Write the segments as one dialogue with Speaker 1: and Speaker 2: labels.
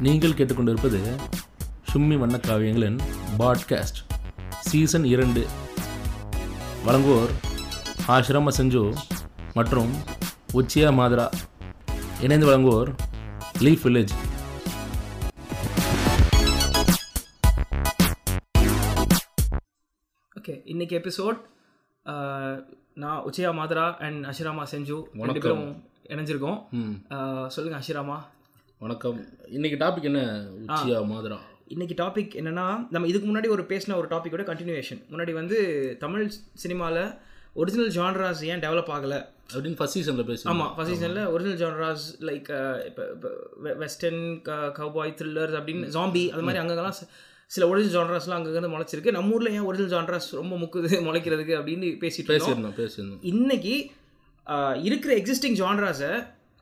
Speaker 1: நீங்கள் கேட்டுக்கொண்டிருப்பது சும்மி வண்ண காவியங்களின் பாட்காஸ்ட் சீசன் இரண்டு. வழங்குவோர் ஆசிரம செஞ்சு மற்றும் உச்சியா மாத்ரா. இணைந்து வழங்குவோர் லீஃப் வில்லேஜ்.
Speaker 2: ஓகே இன்னைக்கு எபிசோட் நான் உச்சயா மாதரா அண்ட் அஷிராமா செஞ்சு ரெண்டு பேரும் இணைஞ்சிருக்கோம். Uh, சொல்லுங்க அஷிராமா
Speaker 1: வணக்கம். இன்னைக்கு டாபிக் என்ன உச்சியா மாத்ரா?
Speaker 2: இன்னைக்கு டாபிக் என்னன்னா நம்ம இதுக்கு முன்னாடி ஒரு பேசின ஒரு டாப்பிக்கோட கண்டினியூஷன் முன்னாடி வந்து தமிழ் சினிமாவில் ஒரிஜினல் ஜான்ராஸ் ஏன் டெவலப் ஆகலை?
Speaker 1: அப்படின்னு ஃபஸ்ட் சீசனில் பேசி
Speaker 2: ஆமாம் ஃபர்ஸ்ட் சீசனில் ஒரிஜினல் ஜான்ராஸ் லைக் இப்போ வெஸ்டர்ன் கவுபாய் த்ரில்லர்ஸ் அப்படின்னு ஜாம்பி அது மாதிரி அங்கங்கெல்லாம் சில ஒரிஜினல் ஜான்ராஸ்லாம் அங்கங்கே முளைச்சிருக்கு. நம்ம ஊரில் ஏன் ஒரிஜினல் ஜான்ராஸ் ரொம்ப முக்குது முளைக்கிறதுக்கு அப்படின்னு பேசிட்டு
Speaker 1: பேசியிருந்தோம் பேசியிருந்தோம்.
Speaker 2: இன்னைக்கு ஆஹ், இருக்கிற எக்ஸிஸ்டிங் ஜான்ராஸை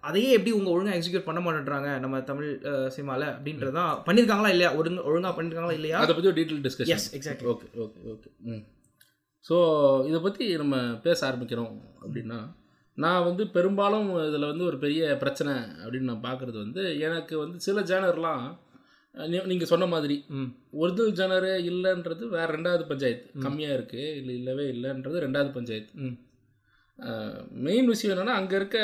Speaker 2: அதையே எப்படி உங்க ஒழுங்கா எக்ஸிக்யூட் பண்ண மாட்டேன்றாங்க நம்ம தமிழ் சினிமாவில் அப்படின்றது தான் பண்ணியிருக்காங்களா இல்லையா? ஒழுங்கு ஒழுங்கா பண்ணியிருக்காங்களா இல்லையா?
Speaker 1: அதை பற்றி ஒரு detail discussion
Speaker 2: yes exactly
Speaker 1: okay okay okay hmm. So இதை பற்றி நம்ம பேச ஆரம்பிக்கிறோம் அப்படின்னா நான் வந்து பெரும்பாலும் இதில் வந்து ஒரு பெரிய பிரச்சனை அப்படின்னு நான் பார்க்குறது வந்து எனக்கு வந்து சில ஜேனர்லாம் நீங்கள் சொன்ன மாதிரி
Speaker 2: ம்.
Speaker 1: ஒரிஜினல் ஜேனரே இல்லைன்றது வேறு ரெண்டாவது பஞ்சாயத்து. கம்மியாக இருக்குது இல்லை இல்லவே இல்லைன்றது ரெண்டாவது பஞ்சாயத்து.
Speaker 2: ம்.
Speaker 1: மெயின் விஷயம் என்னென்னா அங்கே இருக்க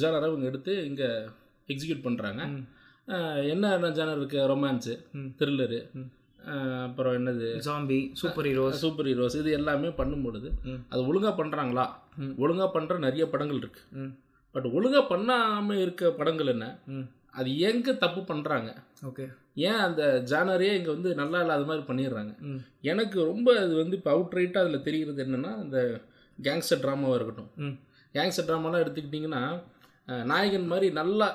Speaker 1: ஜேனரை இவங்க எடுத்து இங்கே எக்ஸிக்யூட் பண்ணுறாங்க
Speaker 2: ம்.
Speaker 1: என்ன ஜேனர் இருக்குது ரொமான்ஸு. த்ரில்லரு. அப்புறம் என்னது?
Speaker 2: Zombie super heroes
Speaker 1: super heroes இது எல்லாமே பண்ணும்பொழுது. அது ஒழுங்காக பண்ணுறாங்களா. ஒழுங்காக பண்ணுற நிறைய படங்கள் இருக்குது பட் ஒழுங்காக பண்ணாமல் இருக்க படங்கள் என்ன? அது எங்கே தப்பு பண்ணுறாங்க
Speaker 2: ஓகே.
Speaker 1: ஏன் அந்த ஜானரே இங்கே வந்து நல்லா இல்லாத மாதிரி பண்ணிடுறாங்க? எனக்கு ரொம்ப அது வந்து இப்போ அவுட் ரைட்டாக அதில் தெரிகிறது என்னென்னா இந்த கேங்ஸ்டர் ட்ராமாவாக இருக்கட்டும். கேங்ஸ்டர் ட்ராமாலாம் எடுத்துக்கிட்டிங்கன்னா நாயகன் மாதிரி நல்லா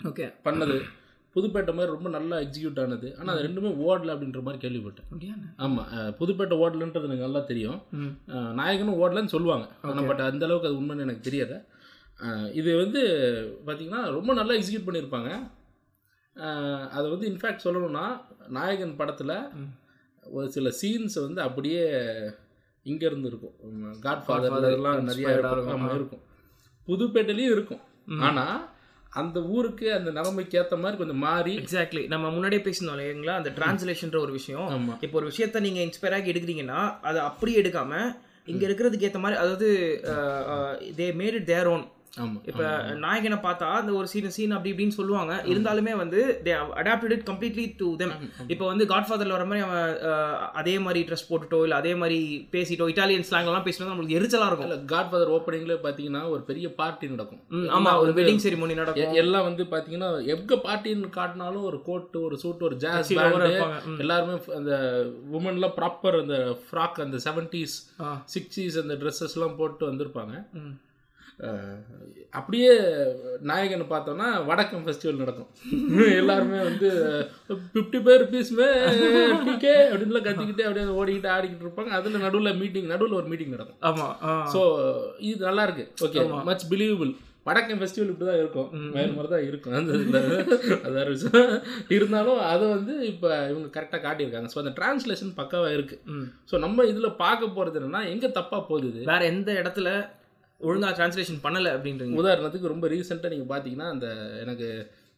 Speaker 2: ஓகே.
Speaker 1: பண்ணது. புதுப்பேட்டை மாதிரி ரொம்ப நல்லா எக்ஸிக்யூட் ஆனது. ஆனால் அது ரெண்டுமே ஓடல அப்படின்ற மாதிரி கேள்விப்பட்டேன். ஆமாம் புதுப்பேட்டை ஓடலன்றது எனக்கு நல்லா தெரியும். நாயகனும் ஓடலன்னு சொல்லுவாங்க. ஆனால் பட் அந்த அளவுக்கு அது உண்மைன்னு எனக்கு தெரியல. இது வந்து பார்த்திங்கன்னா ரொம்ப நல்லா எக்ஸிக்யூட் பண்ணியிருப்பாங்க. அதை வந்து இன்ஃபேக்ட் சொல்லணும்னா நாயகன் படத்தில். ஒரு சில சீன்ஸ் வந்து அப்படியே இங்கே இருந்து இருக்கும். காட் ஃபாதர்
Speaker 2: Godfather
Speaker 1: இதெல்லாம் நிறைய
Speaker 2: inspired-ஆ
Speaker 1: இருக்கும். புதுப்பேட்டையிலையும் இருக்கும். ஆனால் அந்த ஊருக்கு அந்த நிலைமைக்கு ஏற்ற மாதிரி கொஞ்சம் மாறி
Speaker 2: எக்ஸாக்ட்லி நம்ம முன்னாடியே பேசினோம் இல்லைங்களா அந்த டிரான்ஸ்லேஷன்ற ஒரு விஷயம். இப்போ ஒரு விஷயத்த நீங்க இன்ஸ்பயர் ஆகி எடுக்கிறீங்கன்னா அதை அப்படியே எடுக்காம இங்க இருக்கிறதுக்கு ஏத்த மாதிரி அதாவது they made it their
Speaker 1: own
Speaker 2: இப்ப நாயகனை பார்த்தா அந்த ஒரு சீன் சீன் அப்படி இப்படின்னு சொல்லுவாங்க. இருந்தாலுமே வந்து they adapted it completely to them இப்போ வந்து காட்ஃபாதர்ல வர மாதிரி அவன் அதே மாதிரி ட்ரெஸ் போட்டுட்டோ இல்ல அதே மாதிரி பேசிட்டோ இட்டாலியன் ஸ்லாங்லாம் பேசினா நம்மளுக்கு எரிச்சலா இருக்கும்.
Speaker 1: இல்லை காட் ஃபாதர் ஓப்பனிங்ல பார்த்தீங்கன்னா ஒரு பெரிய பார்ட்டி நடக்கும்.
Speaker 2: ம், ஆமா ஒரு வெட்டிங் செரிமோனி நடக்கும்.
Speaker 1: எல்லாம் வந்து பாத்தீங்கன்னா எங்க பார்ட்டின்னு காட்டினாலும் ஒரு கோட் ஒரு சூட் ஒரு ஜாஸ்
Speaker 2: கூட.
Speaker 1: எல்லாருமே அந்த உமன்லாம் ப்ராப்பர் அந்த ஃப்ராக் அந்த செவன்டீஸ். சிக்ஸ்டீஸ் அந்த ட்ரெஸ்ஸஸ்லாம் போட்டு வந்திருப்பாங்க. அப்படியே நாயகன் பார்த்தோம்னா வடக்கம் ஃபெஸ்டிவல் நடக்கும். எல்லாருமே வந்து ஃபிஃப்டி பேர் பீஸ்மே பிகே அப்படின்லாம் கத்திக்கிட்டு அப்படியே ஓடிக்கிட்டு ஆடிக்கிட்டு இருப்பாங்க. அதில் நடுவில் மீட்டிங் நடுவில் ஒரு மீட்டிங் நடக்கும்.
Speaker 2: ஆமா ஆ.
Speaker 1: ஸோ இது நல்லா இருக்கு. Okay much believable Vadakkan festival இப்படி தான் இருக்கும். வேறு மாதிரி தான் இருக்கும். அந்த இதில். அது வேறு விஷயம். இருந்தாலும் அதை வந்து இப்போ இவங்க கரெக்டாக காட்டியிருக்காங்க. ஸோ அந்த டிரான்ஸ்லேஷன் பக்காவாக இருக்குது. ஸோ நம்ம இதில் பார்க்க போகிறது என்னன்னா எங்கே தப்பாக போகுது?
Speaker 2: வேற எந்த இடத்துல ஒழுங்காக டிரான்ஸ்லேஷன் பண்ணலை அப்படின்றீங்க.
Speaker 1: உதாரணத்துக்கு ரொம்ப ரீசெண்டாக நீங்கள் பார்த்தீங்கன்னா அந்த எனக்கு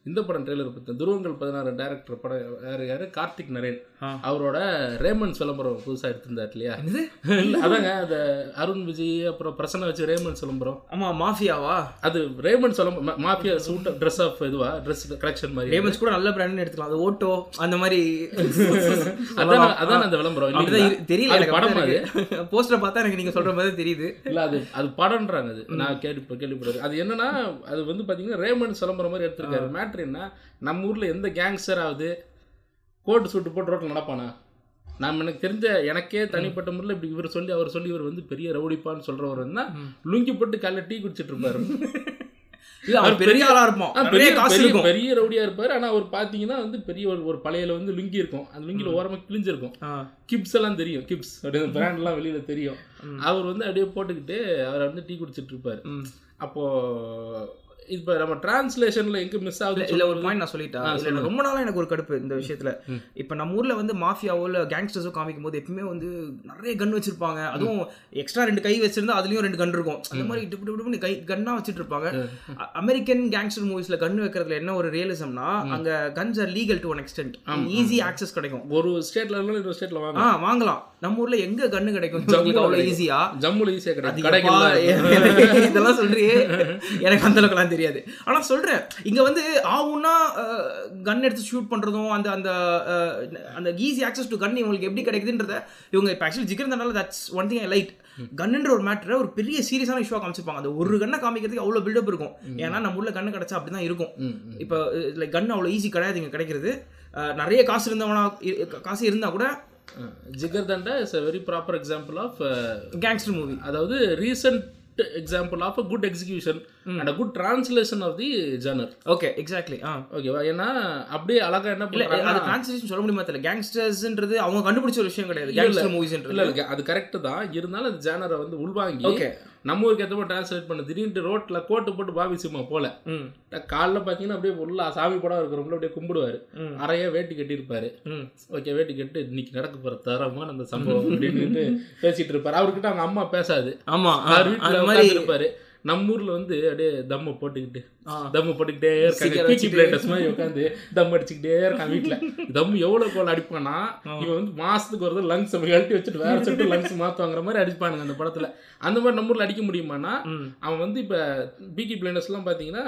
Speaker 1: இந்த படம் ட்ரெய்லர் பற்றி துருவங்கள் பதினாறு டேரக்டர் படம் யார் யார்? கார்த்திக் நரேன். அவரோட ரேமன்ஸ் விளம்பரம் புதுசாக எடுத்திருந்தார் இல்லையா? அதாங்க அந்த அருண் விஜய் அப்புறம் பிரசன்ன வச்சு ரேமன்ஸ் விளம்பரம்
Speaker 2: ஆமா மாஃபியாவா?
Speaker 1: அது ரேமண்ட் சொல்ல மா- மாஃபியா சூட் ட்ரெஸ் ஆஃப் இதுவா ட்ரெஸ் கலெக்ஷன் மாதிரி.
Speaker 2: ரேமன்ஸ் கூட நல்ல பிராண்ட்னு எடுத்துக்கலாம். அது ஓட்டோ அந்த மாதிரி.
Speaker 1: அதான் அதான் அந்த விளம்பரம்.
Speaker 2: தெரியல எனக்கு
Speaker 1: படம் அது.
Speaker 2: போஸ்டர் பார்த்தா எனக்கு நீங்க சொல்ற மாதிரி தெரியுது.
Speaker 1: இல்ல அது அது படம்ன்றாங்க அது. நான் கேள்வி கேள்விப்படுறேன் அது என்னன்னா அது வந்து பாத்தீங்கன்னா ரேமண்ட் விளம்பரம் மாதிரி எடுத்திருக்காரு. மேட்ரு என்ன? நம்ம ஊர்ல எந்த கேங்ஸ்டர் ஆகுது? கோட் சூட்டு போட்டு ரோட்டில் நடப்பானா? நம்ம எனக்கு தெரிஞ்ச எனக்கே தனிப்பட்ட முறையில் இப்படி இவர் சொல்லி அவர் சொல்லி இவர் வந்து பெரிய ரவுடிப்பான்னு சொல்றவர் வந்து லுங்கி போட்டு காலைல டீ குடிச்சிட்டு இருப்பாரு.
Speaker 2: அவர் பெரிய ஆளா இருப்போம்
Speaker 1: பெரிய
Speaker 2: காசு
Speaker 1: ரவுடியா இருப்பாரு. ஆனா அவர் பாத்தீங்கன்னா வந்து பெரிய ஒரு ஒரு பழையல வந்து லுங்கி இருக்கும். அந்த லுங்கில ஓரமா கிழிஞ்சிருக்கும் கிப்ஸ் எல்லாம் தெரியும். கிப்ஸ். அப்படியே பிராண்ட் எல்லாம் வெளியில தெரியும். அவர் வந்து அப்படியே போட்டுக்கிட்டு அவர் வந்து டீ குடிச்சிட்டு இருப்பாரு. அப்போ இப்போ நம்ம டிரான்ஸ்லேஷன்ல எங்க மிஸ் ஆகுது
Speaker 2: இல்ல ஒரு பாயிண்ட் நான் சொல்லிட்டேன். இல்ல ரொம்ப நாளா எனக்கு ஒரு கடுப்பு இந்த விஷயத்துல. இப்ப நம்ம ஊர்ல வந்து மாஃபியாவோ இல்ல கேங்ஸ்டர்ஸோ காமிக்கும் போது எப்பவுமே வந்து நிறைய கன் வச்சிருப்பாங்க. அதுவும் எக்ஸ்ட்ரா ரெண்டு கை வச்சிருந்தா அதுலயும் ரெண்டு கன் இருக்கும். அந்த மாதிரி டிப்பு டிப்பு கை கன்னா வச்சிட்டு இருப்பாங்க அமெரிக்கன் கேங்ஸ்டர் மூவிஸ்ல கன் வைக்கிறதுல என்ன ஒரு ரியலிசம்னா அங்க guns are legal to one extent easy access கிடைக்கும்.
Speaker 1: ஒரு ஸ்டேட்ல இருந்தாலும் இன்னொரு ஸ்டேட்ல வாங்க.
Speaker 2: ஆ வாங்கலாம். நம்ம ஊர்ல எங்க கன்னு கிடைக்கும்? உங்களுக்கு அவ்வளவு ஈஸியா
Speaker 1: ஜம்முல ஈஸியா கிடைக்கும்.
Speaker 2: இதெல்லாம் சொல்றியே. எனக்கு அந்த அளவுக்குலாம் தெரியாது. ஆனா சொல்றேன் இங்க வந்து ஆவுன்னா கன் எடுத்து ஷூட் பண்றதும் அந்த அந்த அந்த ஈஸி ஆக்சஸ் டு கன் இவங்களுக்கு எப்படி கிடைக்குதுன்றத இவங்க இப்போ actually தண்டால that's one thing I light கன்னுன்ற ஒரு மேட்டரை ஒரு பெரிய சீரியஸான இஷ்யூவாக காமிச்சிருப்பாங்க. அந்த ஒரு கண்ணை காமிக்கிறதுக்கு அவ்வளோ பில்டப் இருக்கும். ஏன்னா நம்ம ஊர்ல கண்ணு கிடைச்சா அப்படி தான் இருக்கும். இப்போ லைக் கன் அவ்வளோ ஈஸி கிடையாது இங்க கிடைக்கிறது. நிறைய காசு இருந்தவனா காசு இருந்தா கூட
Speaker 1: Jigarthanda is a very proper example of
Speaker 2: gangster movie
Speaker 1: அதாவது recent example of a good execution and a good translation of the genre
Speaker 2: okay exactly ah.
Speaker 1: ஓகேவா ஏன்னா அப்படியே அழகா என்ன பண்றாங்க
Speaker 2: அது டிரான்ஸ்லேஷன் சொல்ல முடியுமா தெரியல. கேங்ஸ்டர்ஸ்ன்றது அவங்க கண்டுபிடிச்ச ஒரு விஷயம் கிடையாது. கேங்ஸ்டர் மூவிஸ்ன்றது
Speaker 1: இல்ல அது கரெக்ட் தான். இருந்தாலும் அந்த ஜானரை வந்து உள்வாங்கி
Speaker 2: ஓகே
Speaker 1: நம்ம ஊருக்கு ஏற்ற மாதிரி டிரான்ஸ்லேட் பண்ண. திடீர்னு ரோட்ல கோட்டு போட்டு பாபி சிம்மா போல. காலைல பாத்தீங்கன்னா அப்படியே ஃபுல்லா சாமி படம் இருக்கிறவங்கள அப்படியே கும்பிடுவாரு. அறைய வேட்டி கட்டியிருப்பாரு. ஓகே வேட்டி கட்டு இன்னைக்கு நடக்க போற தரமான அந்த சம்பவம் அப்படின்னு பேசிட்டு இருப்பாரு. அவர்கிட்ட அவங்க அம்மா பேசாது.
Speaker 2: ஆமா
Speaker 1: அவர் வீட்டுல இருப்பாரு நம்ம ஊர்ல வந்து அப்படியே தம்ம போட்டுக்கிட்டு. தம்மு போட்டுக்கிட்டே இருக்காங்க. பீச்சி. பிளேட்டர்ஸ் மாதிரி உட்காந்து தம் அடிச்சுக்கிட்டே இருக்கான் வீட்டுல தம் எவ்வளவு கோல் அடிப்பானா இவன் வந்து மாசத்துக்கு ஒரு லங்ஸ் கழட்டி வச்சுட்டு வேற சொல்லிட்டு லங்ஸ் மாத்துவாங்கிற மாதிரி அடிப்பானுங்க அந்த படத்துல. அந்த மாதிரி நம்ம ஊர்ல அடிக்க முடியுமானா அவன் வந்து இப்ப பிகி பிளேண்டர்ஸ் எல்லாம் பாத்தீங்கன்னா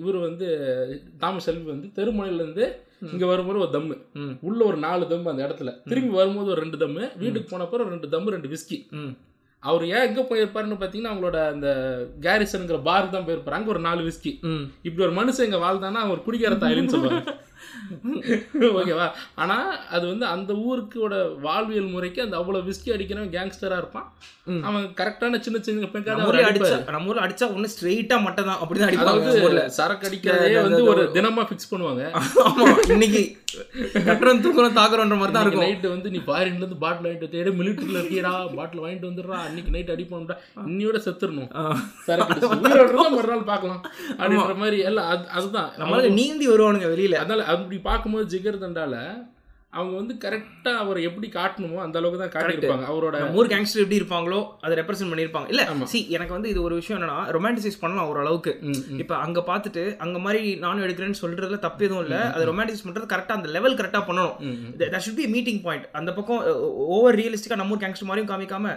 Speaker 1: இவர் வந்து தாமஸ் செல்வி வந்து தெருமுனையில இருந்து இங்க வரும்போது ஒரு தம்மு. உள்ள ஒரு நாலு தம்மு அந்த இடத்துல. திரும்பி வரும்போது ஒரு ரெண்டு தம்மு. வீட்டுக்கு போனப்போ ஒரு ரெண்டு தம்மு ரெண்டு விஸ்கி அவர் ஏன் எங்க போயிருப்பாருன்னு பாத்தீங்கன்னா அவங்களோட அந்த கேரிசனுங்கிற பாருக்கு தான் போயிருப்பாரு. அங்க ஒரு நாலு விஸ்கி இப்படி ஒரு மனுஷன் இங்க வாழ்ந்தானா அவர் குடிக்கிற தாயிலுன்னு சொல்லுவாங்க ஓகேவா? ஆனா அது வந்து அந்த ஊருக்கோட வாழ்வியல் முறைக்கு அந்த அவ்வளவு விஸ்கி அடிக்கிறவன் கேங்ஸ்டரா இருப்பான். அவன் கரெக்டான சின்ன சின்ன
Speaker 2: ஊர்ல அடிச்சா நம்ம ஊர்ல அடிச்சா ஒண்ணு ஸ்ட்ரெயிட்டா மட்டும் தான் அப்படிதான் அடிப்பாங்க
Speaker 1: அதாவது
Speaker 2: நம்ம ஊர்ல.
Speaker 1: சரக்கு அடிக்கிறதே வந்து ஒரு தினமா ஃபிக்ஸ் பண்ணுவாங்க.
Speaker 2: ஆமா இன்னைக்கு கட்டுறோம் தூக்குறோம் தாக்குறோன்ற மாதிரி தான் இருக்கும்.
Speaker 1: நைட்டு வந்து நீ ஃபாரின்ல இருந்து பாட்டில் வாங்கிட்டு தேடி மிலிட்டரியில் இருக்கீடா பாட்டில் வாங்கிட்டு வந்துடுறா அன்னைக்கு நைட் அடிப்போம்டா இன்னியோட செத்துடணும். சரக்கு மறுநாள் பார்க்கலாம். அப்படின்ற மாதிரி எல்லாம் அது அதுதான்.
Speaker 2: நம்மளால நீந்தி வருவானுங்க வெளியில.
Speaker 1: அதனால அப்படி பார்க்கும்போது ஜிகர் தண்டால அவங்க வந்து கரெக்டா அவரை எப்படி காட்டணுமோ அந்த அளவுக்கு தான் காட்டியிருப்பாங்க. அவரோட
Speaker 2: ஊர் கேங்ஸ்டர் எப்படி இருப்பாங்களோ அதை ரெப்ரசென்ட் பண்ணியிருப்பாங்க. இல்ல. சி எனக்கு வந்து இது ஒரு விஷயம் என்னன்னா ரொமான்டிசைஸ் பண்ணலாம் ஓரளவுக்கு. இப்ப அங்க பார்த்துட்டு அங்க மாதிரி நானும் எடுக்கிறேன்னு சொல்றதுல தப்பு எதுவும் இல்ல. அதை ரொமான்டிசைஸ் பண்றது கரெக்டா அந்த லெவல் கரெக்டா பண்ணணும். That should be meeting point அந்த பக்கம் ஓவர் ரியலிஸ்டிக்கா நம்ம கேங்ஸ்டர் மாதிரியும் காமிக்காம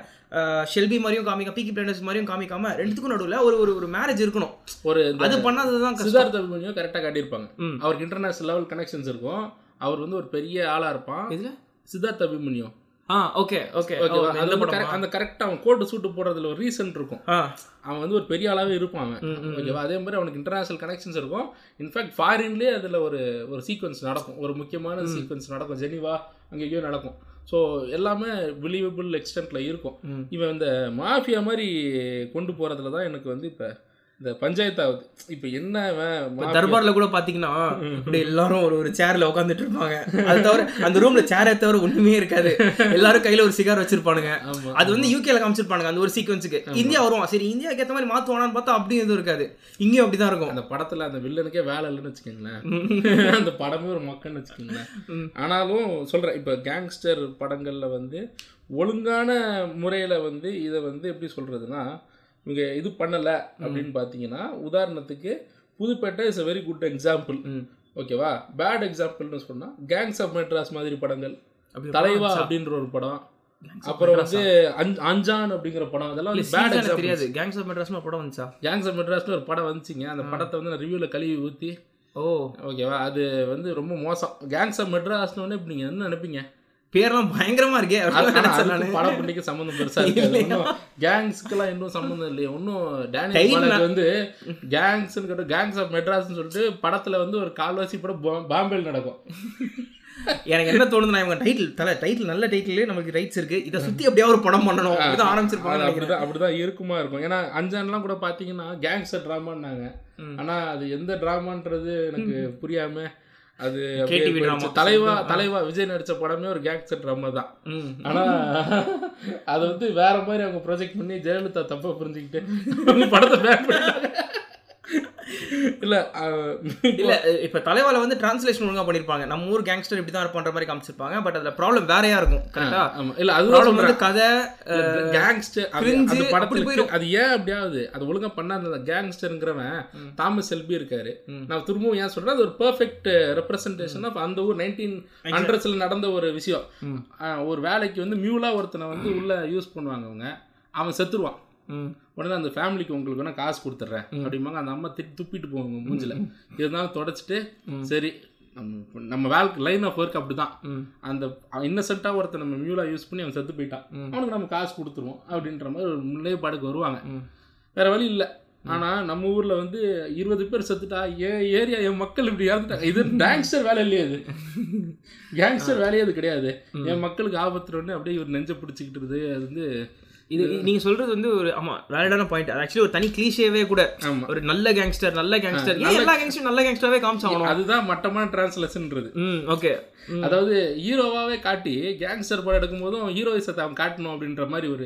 Speaker 2: ஷெல்பி மாதிரியும் காமிக்க பீக்கி பிளேண்டர்ஸ் மாதிரியும் காமிக்காம ரெண்டுத்துக்கும் நடுவுல ஒரு ஒரு ஒரு மேரேஜ் இருக்கணும்.
Speaker 1: ஒரு
Speaker 2: அது பண்ணாததுதான் கஷ்டம்
Speaker 1: சித்தார்த்த கரெக்டாக காட்டியிருப்பாங்க. அவருக்கு இன்டர்நேஷனல் லெவல் கனெக்ஷன்ஸ் இருக்கும். அவர் வந்து ஒரு பெரிய ஆளா இருப்பான்.
Speaker 2: இதுல
Speaker 1: Siddhartha Abhimanyu.
Speaker 2: Ah
Speaker 1: okay okay.
Speaker 2: அந்த படம்?
Speaker 1: அந்த கரெக்டாக அவன் கோட்டு சூட்டு போடுறதுல ஒரு ரீசன் இருக்கும். அவன் வந்து ஒரு பெரிய ஆளாவே இருப்பான் அவன். ஓகேவா? அதே மாதிரி அவனுக்கு இன்டர்நேஷனல் கனெக்ஷன்ஸ் இருக்கும். இன்ஃபேக்ட் ஃபாரின்லேயே அதில் ஒரு ஒரு சீக்வன்ஸ் நடக்கும். ஒரு முக்கியமான சீக்வன்ஸ் நடக்கும். ஜெனிவா அங்கேயோ நடக்கும். ஸோ எல்லாமே பிலீவபிள் எக்ஸ்டென்ட்ல இருக்கும். இவன் இந்த மாஃபியா மாதிரி கொண்டு போறதுல தான் எனக்கு வந்து இப்போ இந்த பஞ்சாயத்து ஆகுது இப்போ என்ன
Speaker 2: தர்பார்ல கூட பாத்தீங்கன்னா இப்படி எல்லாரும் ஒரு ஒரு சேர்ல உட்காந்துட்டு இருப்பாங்க. அது தவிர அந்த ரூம்ல சேரை தவிர ஒண்ணுமே இருக்காது. எல்லாரும் கையில ஒரு சிகார் வச்சிருப்பானுங்க. அது வந்து யூகேல காமிச்சிருப்பானுங்க அந்த ஒரு சீக்வன்ஸுக்கு இந்தியா வருவான். சரி இந்தியாவுக்கு ஏத்த மாதிரி மாத்துவானான்னு பார்த்தா அப்படியும் எதுவும் இருக்காது. இங்கேயும் அப்படிதான் இருக்கும்.
Speaker 1: அந்த படத்துல அந்த வில்லனுக்கே வேலை இல்லைன்னு வச்சுக்கோங்களேன். அந்த படமே ஒரு மக்கள்னு வச்சுக்கோங்களேன். ஆனாலும் சொல்றேன் இப்போ கேங்ஸ்டர் படங்கள்ல வந்து ஒழுங்கான முறையில வந்து இதை வந்து எப்படி சொல்றதுன்னா இவங்க இது பண்ணல அப்படின்னு பார்த்தீங்கன்னா உதாரணத்துக்கு Pudhupettai is a very good example
Speaker 2: hmm.
Speaker 1: ஓகேவா பேட் எக்ஸாம்பிள்னு சொன்னா கேங்ஸ் ஆஃப் மெட்ராஸ் மாதிரி படங்கள். தலைவா அப்படின்ற ஒரு படம். அப்புறம் வந்து அஞ்- அஞ்சான் அப்படிங்கிற படம் அதெல்லாம் பேட் எக்ஸாம்பிள்
Speaker 2: தெரியாது. கேங்ஸ் ஆஃப் மெட்ராஸ்னு ஒரு படம் வந்துச்சா?
Speaker 1: கேங்ஸ் ஆஃப் மெட்ராஸ்ல ஒரு படம் வந்துச்சுங்க. அந்த படத்தை வந்து நான் ரிவ்யூல கழுவி ஊத்தி.
Speaker 2: ஓ.
Speaker 1: ஓகேவா அது வந்து ரொம்ப மோசம். கேங்ஸ் ஆஃப் மெட்ராஸ்னு உடனே இப்ப நீங்க என்ன நினைப்பீங்க?
Speaker 2: பேர்லாம் பயங்கரமா இருக்கே
Speaker 1: பண்ணிக்க சம்மந்தம் பெருசா இன்னும் கேங்ஸ்க்குலாம் இன்னும் சம்மந்தம் இல்லையே. இன்னும் டேனியல் வந்து கேங்ஸ்னு கேங்ஸ் ஆஃப் மெட்ராஸ்னு சொல்லிட்டு படத்துல வந்து ஒரு கால்வாசி படம் பாம்பேல நடக்கும்.
Speaker 2: எனக்கு என்ன தோணுதுன்னா இவங்க டைட்டில் தலை டைட்டில் நல்ல டைட்டில் நமக்கு ரைட்ஸ் இருக்கு. இதை சுத்தி அப்படியே ஒரு படம் பண்ணணும். அப்படிதான் ஆரம்பிச்சிருப்பாங்க
Speaker 1: அப்படிதான் அப்படிதான் இருக்குமா இருக்கும். ஏன்னா அஞ்சான்லாம் கூட பாத்தீங்கன்னா கேங்ஸ்டர் டிராமான்னாங்க. ஆனா அது எந்த டிராமான்றது எனக்கு புரியாம அது. தலைவா தலைவா விஜய் நடிச்ச படமே ஒரு கேங்ஸ்டர் ட்ராமா தான்
Speaker 2: ம்.
Speaker 1: ஆனா அது வந்து வேற மாதிரி அவங்க ப்ரொஜெக்ட் பண்ணி ஜெயலலிதா தப்பா புரிஞ்சுக்கிட்டு படத்தை பேன் பண்ணிட்டாங்க இல்ல
Speaker 2: இல்ல இப்ப தலைவால வந்து டிரான்ஸ்லேஷன் ஒழுங்கா பண்ணிருப்பாங்க. நம்ம ஊர் கேங்ஸ்டர் இப்படி தான் இருப்பான்ற மாதிரி காமிச்சிருப்பாங்க. பட் அதுல ப்ராப்ளம் வேறையா இருக்கும் கரெக்டா
Speaker 1: இல்ல
Speaker 2: ப்ராப்ளம்
Speaker 1: சொல்றேன்
Speaker 2: வந்து கதை
Speaker 1: கேங்ஸ்டர் அந்த படத்துல
Speaker 2: போயிரும்.
Speaker 1: அது ஏன் அப்படியாவது அது ஒழுங்கா பண்ண அந்த கேங்ஸ்டர்ங்கிறவன் தாமஸ் செல்பி இருக்காரு. நான் திரும்பவும் ஏன் சொல்றேன் அது ஒரு பெர்ஃபெக்ட் ரெப்ரசன்டேஷன் ஆஃப் அந்த ஊர் நைன்டீன் ஹண்ட்ரட்ஸ்ல நடந்த ஒரு விஷயம். ஒரு வேலைக்கு வந்து மியூலா ஒருத்தனை வந்து உள்ள யூஸ் பண்ணுவாங்க அவங்க. அவன் செத்துருவான். உடனே அந்த ஃபேமிலிக்கு உங்களுக்கு வேணா காசு கொடுத்துட்றேன் அப்படிம்பாங்க. அந்த அம்மா திட்டு துப்பிட்டு போவாங்க மூஞ்சில. இருந்தாலும் தொடச்சிட்டு சரி நம்ம வாழ்க்கை லைன் ஆஃப் ஒர்க் அப்படிதான். அந்த இன்னசென்ட்டாக ஒருத்தன் நம்ம மியூலா யூஸ் பண்ணி அவன் செத்து போயிட்டான். அவனுக்கு நம்ம காசு கொடுத்துருவோம் அப்படின்ற மாதிரி ஒரு நிலைப்பாடுக்கு வருவாங்க. வேற வழி இல்லை. ஆனா நம்ம ஊர்ல வந்து இருபது பேர் செத்துட்டா என் ஏரியா என் மக்கள் இப்படி இறந்துட்டாங்க இது கேங்ஸ்டர் வேலை இல்லையா இது கேங்ஸ்டர் வேலையே அது கிடையாது. என் மக்களுக்கு ஆபத்து ஒன்று அப்படியே இவர் நெஞ்ச பிடிச்சிக்கிட்டு அது வந்து
Speaker 2: இது நீங்க சொல்றது வந்து ஒரு ஆமா வேலிடான பாயிண்ட் அது ஆக்சுவலி ஒரு தனி கிளீஷேவே கூட. ஒரு நல்ல கேங்ஸ்டர் நல்ல கேங்ஸ்டர் எல்லா கேங்ஸ்டர் நல்ல கேங்ஸ்டராவே காமிச்சாகணும்.
Speaker 1: அதுதான் மட்டமான டிரான்ஸ்லேஷன்ன்றது
Speaker 2: ம் ஓகே
Speaker 1: அதாவது ஹீரோவாவே காட்டி கேங்ஸ்டர் படம் எடுக்கும் போதும் ஹீரோயிசத்தை அவன் காட்டணும் அப்படின்ற மாதிரி ஒரு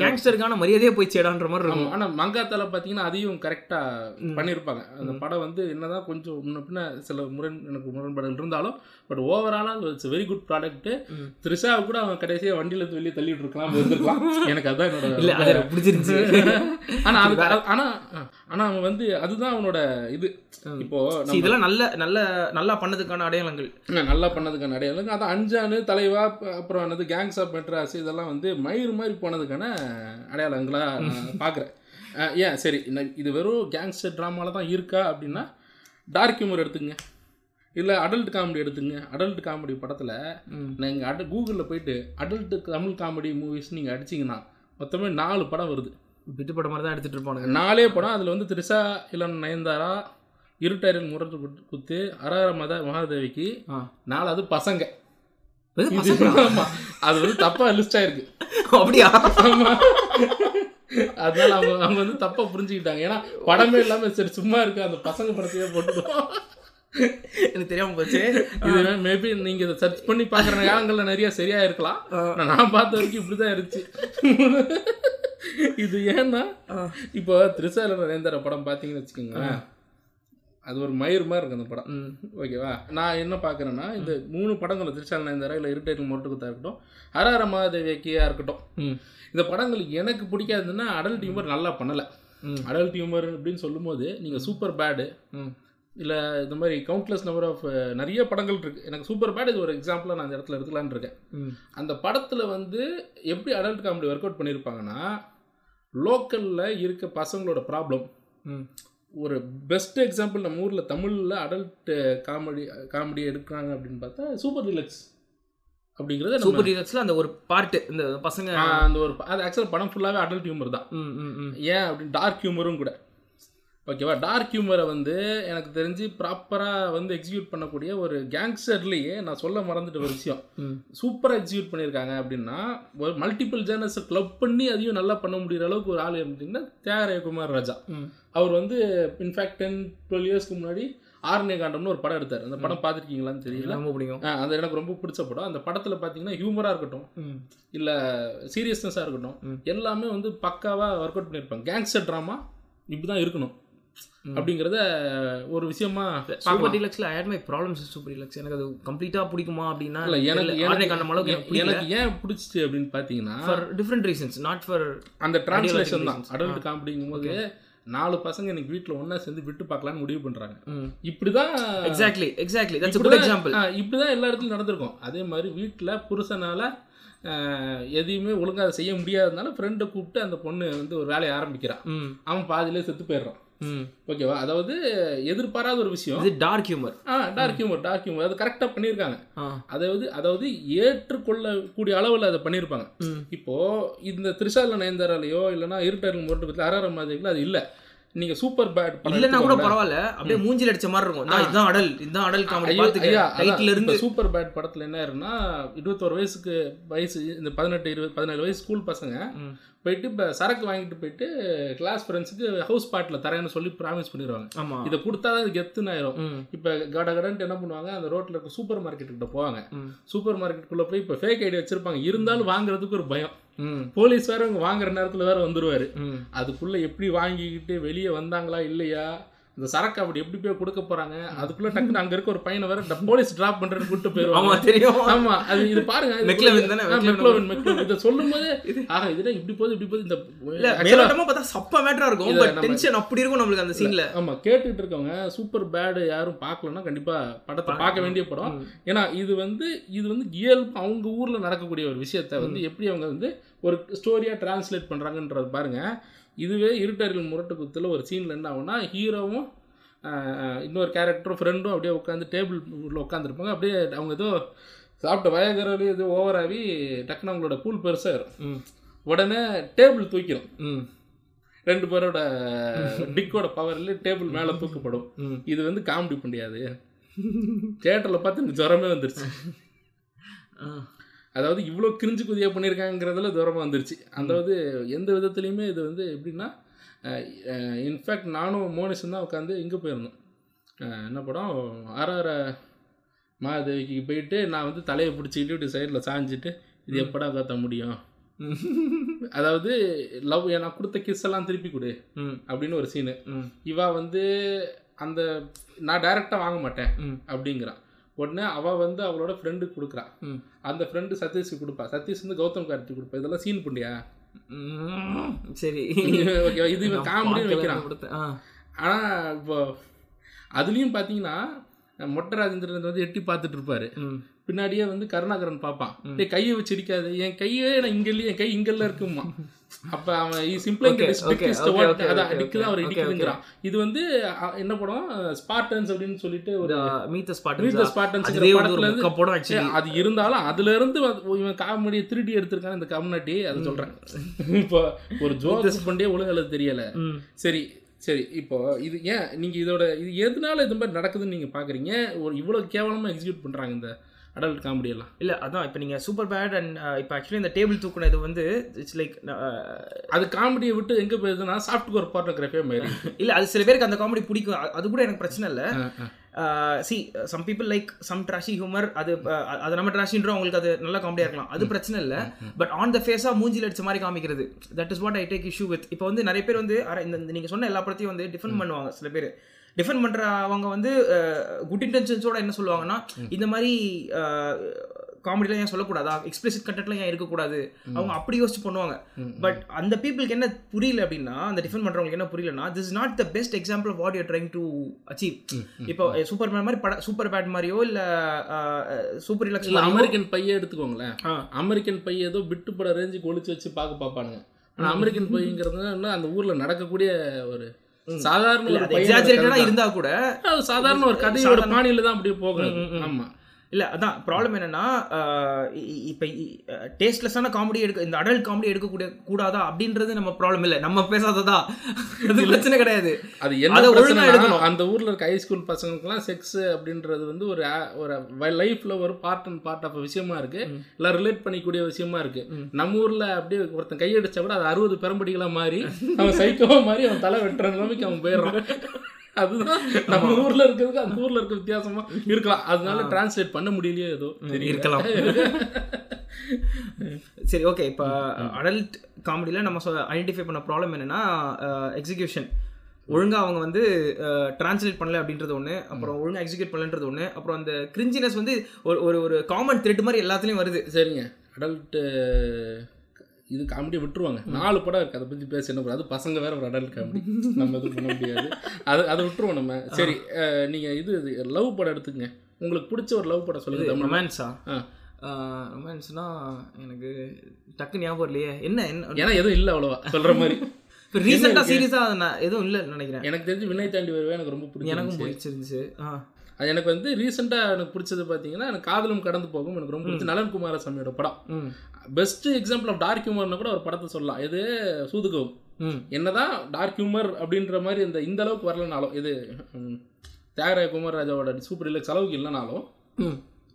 Speaker 2: கேங்ஸ்டருக்கான மரியாதையே போய் சேடான்ற மாதிரி இருக்கும்.
Speaker 1: ஆமா. ஆனா மங்காத்தால பாத்தீங்கன்னா அதையும் கரெக்டா பண்ணியிருப்பாங்க அந்த படம் வந்து என்னதான் கொஞ்சம் முன்ன பின்ன சில முரண் எனக்கு முரண்பாடுகள் இருந்தாலும் பட் ஓவராலா இட்ஸ் வெரி குட் ப்ராடக்ட் த்ரிஷாவை கூட அவன் கடைசியா வண்டியில இருந்து வெளியே தள்ளிட்டு இருக்கலாம் இருந்திருக்கலாம் எனக்கு அதான் என்னோட
Speaker 2: இல்ல அது எனக்கு பிடிச்சிருந்துச்சு.
Speaker 1: ஆனா அது ஆனா ஆனா அவன் வந்து அதுதான் அவனோட இது. இப்போ
Speaker 2: இதெல்லாம் நல்ல நல்ல நல்லா பண்ணதுக்கான அடையாளங்கள்.
Speaker 1: நல்லா பண்ணதுக்கான அடையாளம் அதான் அஞ்சானு தலைவா அப்புறம் என்னது கேங்ஸ் ஆஃப் மெட்ராஸ் இதெல்லாம் வந்து மயிர் மாதிரி போனதுக்கான அடையாளங்களா பார்க்குறேன் ஏன்? சரி இது வெறும் கேங்ஸ்டர் ட்ராமால தான் இருக்கா அப்படின்னா டார்க் ஹியூமர் எடுத்துங்க இல்லை அடல்ட் காமெடி எடுத்துங்க. அடல்ட் காமெடி படத்தில் நீங்கள் அட கூகுளில் போயிட்டு அடல்ட் தமிழ் காமெடி மூவிஸ் நீங்கள் அடிச்சிங்கன்னா மொத்தமே நாலு படம் வருது.
Speaker 2: விட்டு படம் மாதிரி தான் எடுத்துட்டு இருப்பானுங்க.
Speaker 1: நாலே படம். அதில் வந்து த்ரிஷா இளன் நயன்தாரா இருட்டரில் முரட்டு குத்து- அரர மத மகாதேவிக்கு. நாலாவது பசங்க. அது வந்து தப்பா லிஸ்ட் ஆயிருக்கு.
Speaker 2: அப்படியா.
Speaker 1: அதனால அவங்க அவங்க வந்து தப்பா புரிஞ்சுக்கிட்டாங்க. ஏன்னா படமே இல்லாம சரி சும்மா இருக்கு அந்த பசங்க படத்தையே போட்டுடுவோம்
Speaker 2: எனக்கு தெரியாம போச்சு.
Speaker 1: இது மேபி நீங்க இதை சர்ச் பண்ணி பாக்குற காலங்கள்ல நிறைய சரியா இருக்கலாம் நான் பார்த்த வரைக்கும் இப்படிதான் இருந்துச்சு. இது ஏன்னா இப்போ திரிசால நரேந்திர படம் பார்த்தீங்கன்னு வச்சுக்கோங்களேன். அது ஒரு மயிர் மாதிரி இருக்கு அந்த படம். ஓகேவா? நான் என்ன பார்க்குறேன்னா இந்த மூணு படங்கள் திருச்சால் நயன்தாரா இல்லை இருட்டேட்டு மொட்டுக்குத்தா இருக்கட்டும் ஹரஹர மகாதேவியா இருக்கட்டும். இந்த படங்கள் எனக்கு பிடிக்காதுன்னா அடல்ட் ஹியூமர் நல்லா பண்ணலை.
Speaker 2: ம்.
Speaker 1: அடல்ட் ஹியூமர் அப்படின்னு சொல்லும்போது நீங்கள் சூப்பர் பேடு
Speaker 2: ம்.
Speaker 1: இல்லை இந்த மாதிரி கவுண்ட்லெஸ் நம்பர் ஆஃப் நிறைய படங்கள் இருக்குது எனக்கு சூப்பர் பேட் இது ஒரு எக்ஸாம்பிளாக நான் அந்த இடத்துல எடுத்துக்கலான்னு இருக்கேன். அந்த படத்தில் வந்து எப்படி அடல்ட் காமெடி ஒர்க் அவுட் பண்ணியிருப்பாங்கன்னா லோக்கலில் இருக்க பசங்களோட ப்ராப்ளம். ஒரு பெஸ்ட் எக்ஸாம்பிள் நம்ம ஊரில் தமிழில் அடல்ட் காமெடி காமெடி எடுக்கிறாங்க அப்படின்னு பார்த்தா சூப்பர் டிலக்ஸ் அப்படிங்கிறத
Speaker 2: சூப்பர் டீலக்ஸ்ல அந்த ஒரு பார்ட் இந்த பசங்க
Speaker 1: அந்த ஒரு அது ஆக்சுவலாக படம் ஃபுல்லாகவே அடல்ட் ஹியூமர் தான். ஏன் அப்படின்னு டார்க் ஹியூமரும் கூட ஓகேவா? டார்க் ஹியூமரை வந்து எனக்கு தெரிஞ்சு ப்ராப்பராக வந்து எக்ஸிக்யூட் பண்ணக்கூடிய ஒரு கேங்ஸ்டர்லேயே நான் சொல்ல மறந்துட்ட ஒரு விஷயம். சூப்பராக எக்ஸிக்யூட் பண்ணியிருக்காங்க அப்படின்னா ஒரு மல்டிபிள் ஜேர்னல்ஸை கிளப் பண்ணி அதையும் நல்லா பண்ண முடிகிற அளவுக்கு ஒரு ஆள் அப்படின்னா தியாகராய குமார் ராஜா. அவர் வந்து இன்ஃபேக்ட் டென் டுவெல் இயர்ஸ்க்கு முன்னாடி ஆரண்ய காண்டம்னு ஒரு படம் எடுத்தார். அந்த படம் பார்த்துருக்கீங்களான்னு தெரியல.
Speaker 2: ரொம்ப பிடிக்கும்.
Speaker 1: அது எனக்கு ரொம்ப பிடிச்ச படம். அந்த படத்தில் பார்த்தீங்கன்னா ஹியூமராக இருக்கட்டும். இல்லை சீரியஸ்னஸாக இருக்கட்டும். எல்லாமே வந்து பக்காவாக ஒர்க் அவுட் பண்ணியிருப்பாங்க கேங்ஸ்டர் ட்ராமா இப்படி தான் இருக்கணும். அப்படிங்கிறத ஒரு விஷயமா
Speaker 2: super. டீலக்ஸ்ல I my problems super deluxe எனக்கு அது கம்ப்ளீட்டா பிடிக்குமா அப்படின்னா
Speaker 1: இல்ல எனக்கு எனக்கு
Speaker 2: காண்டம் அளவுக்கு எனக்கு
Speaker 1: எனக்கு ஏன் பிடிச்சிச்சு அப்படின்னு பார்த்தீங்கன்னா
Speaker 2: for different reasons not for
Speaker 1: அந்த டிரான்ஸ்லேஷன் தான். அடல்ட் காமெடிங்கும் போது நாலு பசங்க இன்னைக்கு வீட்டில் ஒன்றா சேர்ந்து விட்டு பார்க்கலான்னு முடிவு பண்ணுறாங்க இப்படிதான்
Speaker 2: exactly exactly that's good example
Speaker 1: ah, இப்படிதான் எல்லா இடத்துலையும் நடந்திருக்கும். அதே மாதிரி வீட்டில் புருஷனால எதையுமே ஒழுங்கா செய்ய முடியாததுனால ஃப்ரெண்டை கூப்பிட்டு அந்த பொண்ணு வந்து ஒரு வேலையை ஆரம்பிக்கிறான் அவன் பாதியிலே செத்து போயிடுறான். ஓகேவா அதாவது எதிர்பாராத ஒரு விஷயம்.
Speaker 2: இது dark humour
Speaker 1: ah dark humour dark humour அது கரெக்டாக பண்ணியிருக்காங்க. அதாவது அதாவது ஏற்றுக்கொள்ளக்கூடிய அளவில் அதை பண்ணியிருப்பாங்க. இப்போ இந்த திரிசால நயன்தாராலையோ இல்லைன்னா இருட்டரில் முரட்டு பற்றி அரர அது இல்லை. நீங்க சூப்பர் பேட்
Speaker 2: இல்லைன்னா கூட பரவாயில்ல. அப்படியே மூஞ்சில அடிச்ச மாதிரி இருக்கும். "இதான் இதுதான் அடல் இதுதான் அடல் காமெடி பாத்துக்க. டைட்டில் இருந்து.
Speaker 1: சூப்பர் பேட் படத்துல என்ன ஆயிருன்னா இருபத்தோரு வயசுக்கு வயசு இந்த பதினெட்டு இருபது பதினேழு வயசு ஸ்கூல் பசங்க. போயிட்டு இப்போ சரக்கு வாங்கிட்டு போயிட்டு கிளாஸ் ஃப்ரெண்ட்ஸுக்கு ஹவுஸ் பாட்டில் தரேன்னு சொல்லி ப்ராமிஸ் பண்ணிடுவாங்க.
Speaker 2: ஆமா.
Speaker 1: இதை கொடுத்தா தான் இது கெத்துன்னு ஆயிரும். இப்போ கட கடன்ட்டு என்ன பண்ணுவாங்க? அந்த ரோட்டில் இருக்க சூப்பர் மார்க்கெட்டுக்கிட்ட போவாங்க. சூப்பர் மார்க்கெட்டுக்குள்ளே போய் இப்போ ஃபேக் ஐடி வச்சிருப்பாங்க. இருந்தாலும் வாங்குறதுக்கு ஒரு பயம். போலீஸ் வேற வாங்குற நேரத்தில் வேற வந்துருவாரு.
Speaker 2: ம்.
Speaker 1: அதுக்குள்ளே எப்படி வாங்கிக்கிட்டு வெளியே வந்தாங்களா இல்லையா? இந்த சரக்கு அப்படி எப்படி போய் கொடுக்க போறாங்க? அதுக்குள்ள டக்குன்னு அங்க இருக்க ஒரு பையனை வேற ட- போலீஸ் டிராப் பண்றேன்னு கூட்டு போயிருவாங்க.
Speaker 2: தெரியும்.
Speaker 1: ஆமா அது இது பாருங்க
Speaker 2: மெக்லவின் மெக்லவின்.
Speaker 1: இதை சொல்லும் போது ஆக இதுல இப்படி போகுது இப்படி போகுது இந்த
Speaker 2: மேலோட்டமா பார்த்தா சப்ப மேட்டரா இருக்கும். டென்ஷன் அப்படி இருக்கும் நம்மளுக்கு அந்த சீன்ல
Speaker 1: ஆமா கேட்டுட்டு இருக்கவங்க சூப்பர் பேடு யாரும் பார்க்கலன்னா கண்டிப்பா படத்தை பார்க்க வேண்டிய படம். ஏன்னா இது வந்து இது வந்து இயல்பு அவங்க ஊர்ல நடக்கக்கூடிய ஒரு விஷயத்த வந்து எப்படி அவங்க வந்து ஒரு ஸ்டோரியா டிரான்ஸ்லேட் பண்றாங்கன்றது பாருங்க. இதுவே இருட்டரில் முரட்டு குத்துல ஒரு சீன்ல என்ன ஆகும்னா ஹீரோவும் இன்னொரு கேரக்டரும் ஃப்ரெண்டும் அப்படியே உட்காந்து டேபிள் உள்ள உட்காந்துருப்பாங்க அப்படியே அவங்க ஏதோ சாப்பிட்ட வயகரலி ஏதோ ஓவராகி டக்குன்னு அவங்களோட பூல் பெருசாக இருக்கும்
Speaker 2: ம்.
Speaker 1: உடனே டேபிள் தூக்கிடும்
Speaker 2: ம்.
Speaker 1: ரெண்டு பேரோட டிக்கோட பவர்ல டேபிள் மேலே தூக்கப்படும். இது வந்து காமெடி பண்ணியாது தியேட்டரில் பார்த்து எனக்கு ஜுரமே வந்துருச்சு. அதாவது இவ்வளோ கிரிஞ்சு குதியா பண்ணியிருக்காங்கிறதுல ஜுரமாக வந்துருச்சு. அதாவது எந்த விதத்துலையுமே இது வந்து எப்படின்னா இன்ஃபேக்ட் நானும் மோனிஷன் தான் உட்காந்து இங்கே போயிருந்தோம். என்ன படம்? ஆறார மாதேவிக்கு போயிட்டு நான் வந்து தலையை பிடிச்சிக்கிட்டு இப்படி சைடில் சாஞ்சிட்டு இது எப்படா காத்த முடியும்? அதாவது லவ் நான் கொடுத்த கிஸ் எல்லாம் திருப்பி கொடு
Speaker 2: ம்.
Speaker 1: அப்படின்னு ஒரு சீனு இவா வந்து அந்த நான் டைரெக்டாக வாங்க மாட்டேன் அப்படிங்கிறான் உடனே அவ வந்து அவளோட ஃப்ரெண்டுக்கு கொடுக்குறான்
Speaker 2: ம்.
Speaker 1: அந்த ஃப்ரெண்டு சதீஷுக்கு கொடுப்பா. சதீஷ் வந்து கௌதம் கார்த்தி கொடுப்பா. இதெல்லாம் சீன் பண்ணியா.
Speaker 2: சரி.
Speaker 1: ஓகே இது காமெடியும் வைக்கிறான். ஆனால் இப்போ அதுலேயும் பார்த்தீங்கன்னா மொட்டை ராஜேந்திரன் வந்து எட்டி பார்த்துட்டு இருப்பாரு பின்னாடியே வந்து கருணாகரன் பார்ப்பான். டேய் கையை வச்சு என் கையே நான் இங்க இல்லையே. என் கை இங்கெல்லாம் இருக்குமா அப்ப அவன் சிம்பிளா அதான் அடிக்குதான் அவர் இடிக்குதுங்கிறான். இது வந்து என்ன படம்? ஸ்பார்டன்ஸ் அப்படின்னு சொல்லிட்டு ஒரு meet the spot
Speaker 2: meet the Spartans
Speaker 1: படத்துல இருந்து அது இருந்தாலும் அதுல இருந்து இவன் காமெடியை திருடி எடுத்திருக்கான் இந்த கம்யூனிட்டி அதை சொல்றேன். இப்போ ஒரு ஜோக் பண்ணியே ஒழுங்கல தெரியல. சரி சரி இப்போ இது ஏன் நீங்க இதோட இது எதனால இது மாதிரி நடக்குதுன்னு நீங்க பாக்குறீங்க? ஒரு இவ்வளவு கேவலமா எக்ஸிக்யூட் பண்றாங்க இந்த அடல்ட் காமெடி எல்லாம்.
Speaker 2: இல்ல அதான் இப்போ நீங்க சூப்பர் பேட் அண்ட் இப்போ ஆக்சுவலி இந்த டேபிள் தூக்குனது வந்து இட்ஸ் லைக்
Speaker 1: அது காமெடியை விட்டு எங்க போயிருதுன்னா சாஃப்ட் கோர் பார்ட்டோகிராஃபியா மாதிரி
Speaker 2: இல்ல அது சில பேருக்கு அந்த காமெடி பிடிக்கும். அது கூட எனக்கு பிரச்சனை இல்ல. See some people like some trashy humour அது அஹ், அது நம்ம ட்ராஷின்றோம் அவங்களுக்கு அது நல்ல காமெடியா இருக்கலாம். அது பிரச்சனை இல்ல. பட் ஆன் த ஃபேஸா மூஞ்சில அடிச்ச மாதிரி காமிக்கிறது. That is what I take issue with இப்போ வந்து நிறைய பேர் வந்து இந்த இந்த நீங்க சொன்ன எல்லா படத்தையும் வந்து டிஃபெண்ட் பண்ணுவாங்க சில பேர். டிஃபெண்ட் பண்ற அவங்க வந்து குட் இன்டென்ஷன்ஸோட என்ன சொல்லுவாங்கன்னா இந்த மாதிரி காமெடிலாம் ஏன் சொல்லக்கூடாதா? எக்ஸ்பிளிசிட் கண்டென்ட்லாம் ஏன் இருக்கக்கூடாது? அவங்க அப்படி யோசிச்சு பண்ணுவாங்க. பட் அந்த பீப்புளுக்கு என்ன புரியல அப்படின்னா அந்த டிஃபெண்ட் பண்றவங்களுக்கு என்ன புரியலன்னா this not the best example of what you trying to achieve இப்போ சூப்பர் மேன் மாதிரி பட சூப்பர் பேட் மாதிரியோ இல்ல சூப்பர் இலக்ஸ்
Speaker 1: அமெரிக்கன் பைய எடுத்துக்கோங்களேன். அமெரிக்கன் பைய ஏதோ பிட்டு பட ரேஞ்சுக்கு ஒளிச்சு வச்சு பார்க்க பார்ப்பானுங்க. ஆனா அமெரிக்கன் பையங்கிறது அந்த ஊர்ல நடக்கக்கூடிய ஒரு சாதாரண
Speaker 2: இருந்தா கூட
Speaker 1: சாதாரண ஒரு கதையோட பாணியில தான் அப்படியே போகும் ஆமா.
Speaker 2: இல்ல அதான் ப்ராப்ளம் என்னன்னா இப்ப டேஸ்ட்லெஸ்ஸான காமெடி எடுக்க இந்த அடல்ட் காமெடி எடுக்கக்கூடிய கூடாதா அப்படின்றது நம்ம ப்ராப்ளம் இல்ல. நம்ம பேசாததா. அது பிரச்சனை கிடையாது.
Speaker 1: அது என்ன
Speaker 2: அதை ஒழுங்கா
Speaker 1: பிரச்சனைனா,
Speaker 2: எடுக்கணும்.
Speaker 1: அந்த ஊர்ல இருக்க ஹை ஸ்கூல் பசங்களுக்குலாம் செக்ஸ் அப்படின்றது வந்து ஒரு ஒரு லைஃப்ல ஒரு பார்ட் அண்ட் பார்ட் ஆஃப் விஷயமா இருக்கு. எல்லாம் ரிலேட் பண்ணிக்கூடிய விஷயமா இருக்கு. நம்ம ஊர்ல அப்படியே ஒருத்தன் கையடிச்சா கூட அது அறுபது பெரம்படிகளா மாறி அவன் சைக்கோவா மாறி அவன் தலை வெட்டுற நிலைமைக்கு அவன் போயிடுறான். அதுதான். நம்ம ஊர்ல இருக்கிறதுக்கு அந்த ஊர்ல இருக்க வித்தியாசமா இருக்கலாம். அதனால டிரான்ஸ்லேட் பண்ண முடியலையோ ஏதோ.
Speaker 2: இருக்கலாம். சரி ஓகே இப்போ அடல்ட் காமெடியில் நம்ம ஐடென்டிஃபை பண்ண ப்ராப்ளம் என்னன்னா எக்ஸிகியூஷன் ஒழுங்கா அவங்க வந்து டிரான்ஸ்லேட் பண்ணல அப்படின்றது ஒன்று அப்புறம் ஒழுங்கா எக்ஸிக்யூட் பண்ணலன்றது ஒன்று அப்புறம் அந்த கிரிஞ்சினஸ் வந்து ஒரு ஒரு ஒரு காமன் த்ரெட் மாதிரி எல்லாத்துலேயும் வருது.
Speaker 1: சரிங்க. அடல்ட் இது காமெடியை விட்டுருவாங்க. நாலு படம் இருக்கு. அதை பத்தி பேச என்ன அது பசங்க வேற ஒரு அடல்ட் காமெடி நம்ம எதுவும் பண்ண முடியாது. அது அதை விட்டுருவோம் நம்ம. சரி அஹ், நீங்க இது லவ் படம் எடுத்துக்கங்க. உங்களுக்கு பிடிச்ச ஒரு லவ் படம் சொல்லுங்க.
Speaker 2: ரொமான்ஸா
Speaker 1: ஆ.
Speaker 2: ரொமான்ஸ்னா எனக்கு டக்கு ஞாபகம் இல்லையே என்ன என்ன?
Speaker 1: ஏன்னா எதுவும் இல்லை அவ்வளவா. சொல்ற மாதிரி.
Speaker 2: இப்போ ரீசெண்டாக சீரியஸாக நான் எதுவும் இல்லைன்னு நினைக்கிறேன்.
Speaker 1: எனக்கு தெரிஞ்சு வினை தாண்டி வருவே எனக்கு ரொம்ப
Speaker 2: எனக்கும்
Speaker 1: பிடிக்கும்
Speaker 2: பிடிச்சிருந்துச்சு. ஆ.
Speaker 1: அது எனக்கு வந்து ரீசெண்டாக எனக்கு பிடிச்சது பார்த்தீங்கன்னா எனக்கு காதலும் கடந்து போகும் எனக்கு ரொம்ப பிடிச்ச நலன் குமாரசாமியோட படம். பெஸ்ட் எக்ஸாம்பிள் ஆஃப் டார்க் ஹியூமர்னு கூட ஒரு படத்தை சொல்லலாம். இது சூதுகவும். என்னதான் டார்க் ஹியூமர் அப்படின்ற மாதிரி இந்த இந்த அளவுக்கு வரலனாலும் இது தியாகராய குமாரராஜாவோட சூப்பர் இல்லக்ஸ் அளவுக்கு இல்லைனாலும்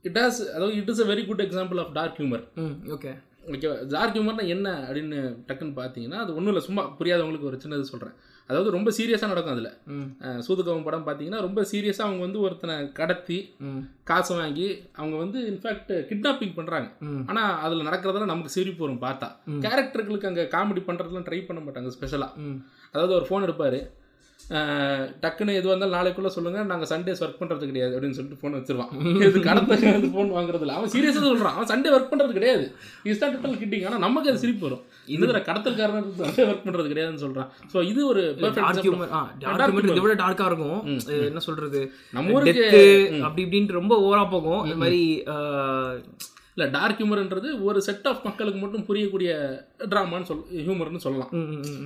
Speaker 1: இட் ஹாஸ் அதாவது it is a very good example of dark
Speaker 2: humour okay
Speaker 1: okay dark ஹியூமர்னா என்ன அப்படின்னு டக்குன்னு பார்த்தீங்கன்னா அது ஒன்றும் இல்லை சும்மா புரியாதவங்களுக்கு ஒரு சின்னது சொல்கிறேன் அதாவது ரொம்ப சீரியஸாக நடக்கும் அதில். சூதுகவும் படம் பார்த்தீங்கன்னா ரொம்ப சீரியஸாக அவங்க வந்து ஒருத்தனை கடத்தி காசை வாங்கி அவங்க வந்து இன்ஃபேக்ட் கிட்னாப்பிங் பண்ணுறாங்க ஆனால் அதில் நடக்கிறதெல்லாம் நமக்கு சிரிப்பு வரும் பார்த்தா. கேரக்டர்களுக்கு அங்கே காமெடி பண்ணுறதுலாம் ட்ரை பண்ண மாட்டாங்க ஸ்பெஷலாக அதாவது ஒரு ஃபோன் எடுப்பார் டக்குன்னு எதுவாக இருந்தாலும் நாளைக்குள்ள சொல்லுங்க. நாங்க சண்டேஸ் ஒர்க் பண்றது கிடையாது அப்படின்னு சொல்லிட்டு ஃபோன் வச்சிருவான். இது கடத்த ஃபோன் வாங்குறது இல்லை அவன் சீரியஸாக சொல்றான். அவன் சண்டே ஒர்க் பண்றது கிடையாது. இஸ் தான் டோட்டல் கிட்டிங் ஆனா நமக்கு அது சிரிப்பு வரும். இதுல கடத்தல்காரன் சண்டே ஒர்க் பண்றது கிடையாதுன்னு சொல்றான். ஸோ இது ஒரு
Speaker 2: இதை விட டார்க்கா இருக்கும். என்ன சொல்றது?
Speaker 1: நம்ம ஊருக்கு
Speaker 2: அப்படி இப்படின்ட்டு ரொம்ப ஓவரா போகும். இந்த மாதிரி
Speaker 1: இல்ல டார்க் ஹியூமர்ன்றது ஒரு செட் ஆஃப் மக்களுக்கு மட்டும் புரியக்கூடிய ட்ராமான்னு சொல் ஹியூமர்னு சொல்லலாம்.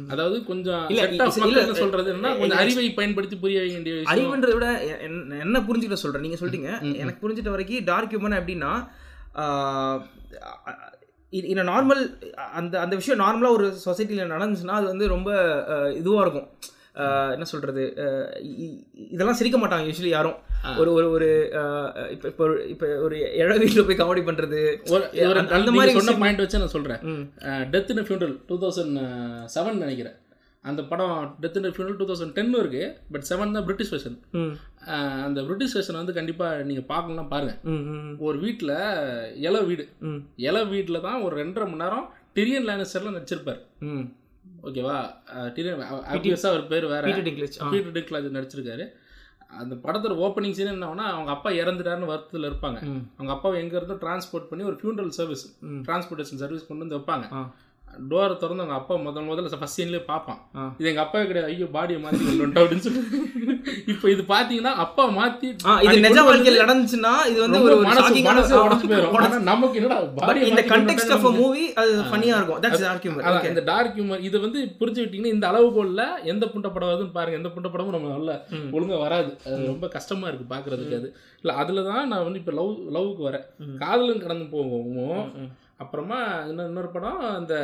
Speaker 1: அதாவது கொஞ்சம் செட் ஆஃப் மக்கள்னு சொல்றது என்னன்னா கொஞ்சம் அறிவை பயன்படுத்தி புரிய வேண்டிய
Speaker 2: அறிவுன்றதை விட என்ன- புரிஞ்சுக்கிட்ட சொல்றேன்? நீங்க சொல்லிட்டீங்க எனக்கு புரிஞ்சிட்ட வரைக்கும் டார்க் ஹியூமன் எப்படின்னா இந்த நார்மல் அந்த அந்த விஷயம் நார்மலாக ஒரு சொசைட்டியில் நடந்துச்சுன்னா அது வந்து ரொம்ப இதுவாக இருக்கும். என்ன இ- இதெல்லாம் சிரிக்க மாட்டாங்க யூஸ்வலி யாரும். ஒரு ஒரு ஒரு இப்ப இப்போ ஒரு இப்போ ஒரு இழ வீட்டில் போய் காமெடி
Speaker 1: ஒரு
Speaker 2: அந்த-
Speaker 1: மாதிரி சொன்ன பாயிண்ட் வச்சு நான் சொல்றேன்.
Speaker 2: ம்.
Speaker 1: Death in funeral two thousand seven நினைக்கிறேன். அந்த படம் death in funeral two thousand ten இருக்கு பட் செவன் தான் பிரிட்டிஷ் வெர்ஷன் அந்த பிரிட்டிஷ் வெர்ஷன் வந்து கண்டிப்பா நீங்க பார்க்கலாம் பாருங்க.
Speaker 2: ம் ம்
Speaker 1: ஒரு வீட்டில் இலை வீடு.
Speaker 2: ம்.
Speaker 1: இலை வீட்டில் தான் ஒரு ரெண்டரை மணி நேரம் டிரியன் லேனிஸ்டர்ல நடிச்சிருப்பார்.
Speaker 2: ம்.
Speaker 1: ஓகேவா? ஆப்வியஸாக அவர் பேர் வேற.
Speaker 2: பீட்டர்
Speaker 1: டிங்க்லாஜ் நடிச்சிருக்காரு. அந்த படத்தோட ஓப்பனிங் சீன் என்னன்னா அவங்க அப்பா இறந்துட்டாருன்னு வருத்தத்தில் இருப்பாங்க. அவங்க அப்பாவை எங்க இருந்தோ டிரான்ஸ்போர்ட் பண்ணி ஒரு ஃபியூனரல் சர்வீஸ். டிரான்ஸ்போர்ட்டேஷன் சர்வீஸ் கொண்டு வந்து வைப்பாங்க. டோரை திறந்து அவங்க அப்பா முதல் முதல்ல ஃபர்ஸ்ட் சீன்லேயே பார்ப்பான். இது எங்க அப்பாவே கிடையாது. ஐயோ பாடியை மாற்றி கொண்டு அப்படின்னு சொல்லி. இப்போ இது பார்த்தீங்கன்னா அப்பா மாற்றி
Speaker 2: இது நிஜ வாழ்க்கையில் நடந்துச்சுன்னா இது வந்து ஒரு shocking ஆன-
Speaker 1: உடஞ்சு போயிடும் நமக்கு என்னடா
Speaker 2: பட் இந்த கண்டெக்ஸ்ட் ஆஃப் மூவி அது ஃபன்னியா இருக்கும். தட்ஸ் டார்க் ஹியூமர்
Speaker 1: இந்த டார்க் ஹியூமர் இது வந்து புரிஞ்சுக்கிட்டீங்கன்னா இந்த அளவுகோல்ல எந்த புண்ட படம் வருதுன்னு பாருங்க. எந்த புண்ட படமும் நம்ம நல்ல ஒழுங்கா வராது. அது ரொம்ப கஷ்டமா இருக்கு பாக்குறதுக்கு அது. இல்ல அதுல தான் நான் வந்து இப்ப லவ் லவ்வுக்கு வரேன். காதலும் கடந்து போவோம் அப்புறமா இன்னும் இன்னொரு படம் அந்த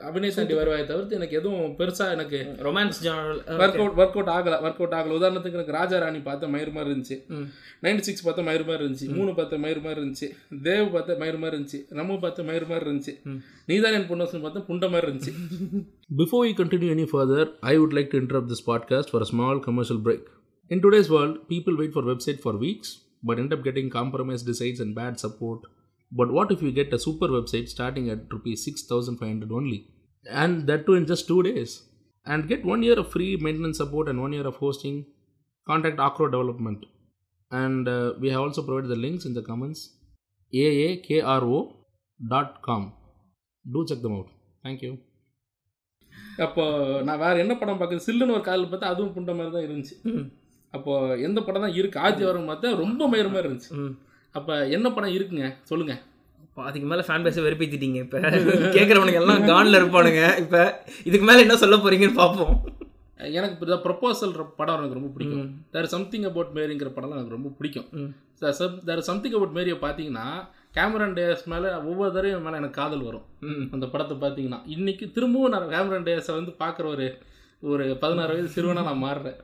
Speaker 1: அபிநய் தாண்டி வருவாயை தவிர்த்து எனக்கு எதுவும் பெருசா எனக்கு
Speaker 2: romance
Speaker 1: work out work out ஆகல ஒர்க் அவுட் ஆகல. உதாரணத்துக்கு எனக்கு ராஜா ராணி பார்த்த மயிர் மாதிரி இருந்துச்சு. நைன்டி சிக்ஸ் பார்த்த மயிர் மாதிரி இருந்துச்சு. மூணு பார்த்த மயிர் மாதிரி இருந்துச்சு. தேவ் பார்த்த மயிர் மாதிரி இருந்துச்சு. நம்ம பார்த்த மயிர் மாதிரி இருந்துச்சு. நீதான் என் பொண்ணு பார்த்த புண்ட மாதிரி இருந்துச்சு. Before we continue any further, I would like to interrupt this podcast for a small commercial break. In today's world, people wait for website for weeks but end up getting compromised designs and bad support. But what if you get a super website starting at rupees 6500 only? And that too in just two days. And get one year of free maintenance support and one year of hosting. Contact Acro Development. And uh, we have also provided the links in the comments. aakro.com. Do check them out. Thank you. அப்போ நான் வேற என்ன படம் பார்க்குறது சில்லுன்னு ஒரு காதல் பார்த்தா அதுவும் புண்ட மாதிரி தான் இருந்துச்சு அப்போ எந்த படம் தான் இருக்கு ஆதி வரம் பார்த்தா ரொம்ப மயிர் மாதிரி இருந்துச்சு அப்போ என்ன படம் இருக்குங்க? சொல்லுங்க.
Speaker 2: அதுக்கு மேல ஃபேன் பேஸை வெறுப்பேத்திட்டீங்க இப்ப. கேக்குறவனுங்க எல்லாம் கான்ல இருப்பானுங்க. இப்ப இதுக்கு மேல என்ன சொல்ல போறீங்கன்னு பாப்போம்.
Speaker 1: எனக்கு இப்போ ப்ரொப்போசல் படம் எனக்கு ரொம்ப பிடிக்கும். தேர் சம்திங் அபவுட் மேரிங்கிற படம்லாம் எனக்கு ரொம்ப பிடிக்கும். தேர் சம்திங் அபவுட் மேரியை பார்த்தீங்கன்னா கேமரன் டேஸ் மேலே ஒவ்வொரு தடவையும் மேலே எனக்கு காதல் வரும். அந்த படத்தை பார்த்தீங்கன்னா இன்னைக்கு திரும்பவும் நான் கேமரன் டேஸை வந்து பார்க்குற ஒரு ஒரு பதினாறு வயது சிறுவனா நான் மாறுறேன்.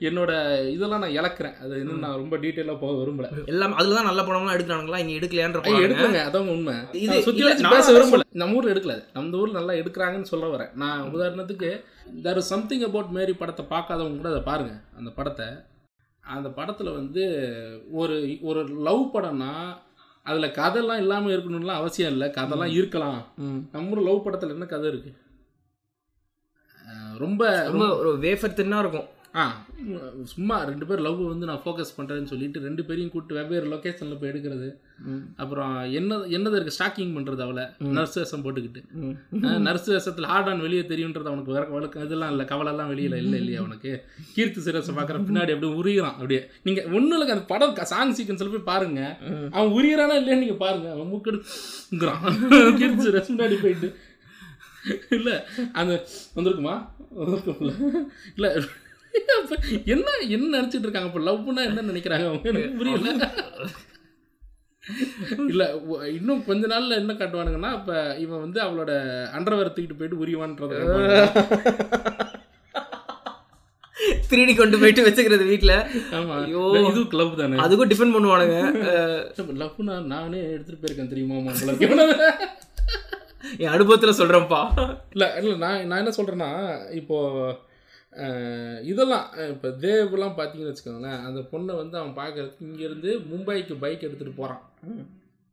Speaker 1: என்னோட இதெல்லாம் நான் இழக்கிறேன். அது இன்னும் நான் ரொம்ப டீட்டெயிலாக போக விரும்பல.
Speaker 2: எல்லாம் அதுலதான் நல்ல படம்லாம் எடுக்கிறானுங்களா? இங்க எடுக்கலையான்ற.
Speaker 1: எடுக்கலங்க. அதான் உண்மை.
Speaker 2: இது- நான்
Speaker 1: பேச விரும்பல. நம்ம ஊர்ல எடுக்கல நம்ம ஊர்ல நல்லா எடுக்கிறாங்கன்னு சொல்ல வரேன். நான் உதாரணத்துக்கு there is something about Mary படத்தை பார்க்காதவங்க கூட அதை பாருங்க. அந்த படத்தை. அந்த படத்துல வந்து ஒரு ஒரு லவ் படம்னா அதுல கதைலாம் இல்லாம இருக்கணும்லாம் அவசியம் இல்லை. கதைலாம் இருக்கலாம். நம்ம ஊர் லவ் படத்துல என்ன கதை இருக்கு? அஹ் ரொம்ப
Speaker 2: ரொம்ப ஒரு வேஃபர் தின்னா இருக்கும்.
Speaker 1: ஆ சும்மா ரெண்டு பேர் லவ் வந்து நான் ஃபோக்கஸ் பண்ணுறேன்னு சொல்லிட்டு ரெண்டு பேரையும் கூப்பிட்டு வெவ்வேறு லொக்கேஷனில் போய் எடுக்கிறது. அப்புறம் என்ன என்னது இருக்கு? ஸ்டாக்கிங் பண்ணுறது அவளை. நர்ஸ் வேஷம் போட்டுக்கிட்டு. நர்ஸ் வேஷத்தில் ஹார்ட் ஆன் வெளியே தெரியுன்றது அவனுக்கு வேற வழக்கம். இதெல்லாம் இல்லை கவலைலாம் வெளியில் இல்லை இல்லையா அவனுக்கு? கீர்த்தி சிரஸை பார்க்குற பின்னாடி அப்படியே உரியிறான். அப்படியே நீங்கள் ஒன்றும் அந்த படம் சாங் சீக்வன்ஸில் போய் பாருங்க. அவன் உரியறானா இல்லையான்னு நீங்கள் பாருங்க. அவன் மூக்கெடுங்கிறான் கீர்த்தி சிரஸ் முன்னாடி போயிட்டு. இல்லை அந்த வந்திருக்குமா? இல்லை என்ன என்ன நினச்சிட்டு இருக்காங்க? இப்போ லவ்னா என்ன நினைக்கிறாங்க? அவங்க எனக்கு புரியல. இல்ல இன்னும் கொஞ்ச நாள்ல என்ன காட்டுவானுங்கன்னா இப்ப இவன் வந்து அவளோட அண்டர்வேர் தூக்கிட்டு போயிட்டு உரியவான்றத
Speaker 2: திருடி கொண்டு போயிட்டு வச்சுக்கிறது வீட்ல.
Speaker 1: ஆமா.
Speaker 2: ஐயோ.
Speaker 1: இது கிளப் தானே.
Speaker 2: அதுக்கும் டிஃபெண்ட் பண்ணுவானுங்க.
Speaker 1: லவ்னா நானே எடுத்துட்டு போயிருக்கேன் தெரியுமா
Speaker 2: என் அனுபவத்துல சொல்றேன்ப்பா.
Speaker 1: இல்ல இல்ல நான் நான் என்ன சொல்றேன்னா இப்போ அஹ், இதெல்லாம் இப்போ தேவ்லாம் பார்த்தீங்கன்னு வச்சுக்கோங்களேன் அந்த பொண்ணை வந்து அவன் பார்க்கறதுக்கு இங்கேருந்து மும்பைக்கு பைக் எடுத்துகிட்டு போகிறான்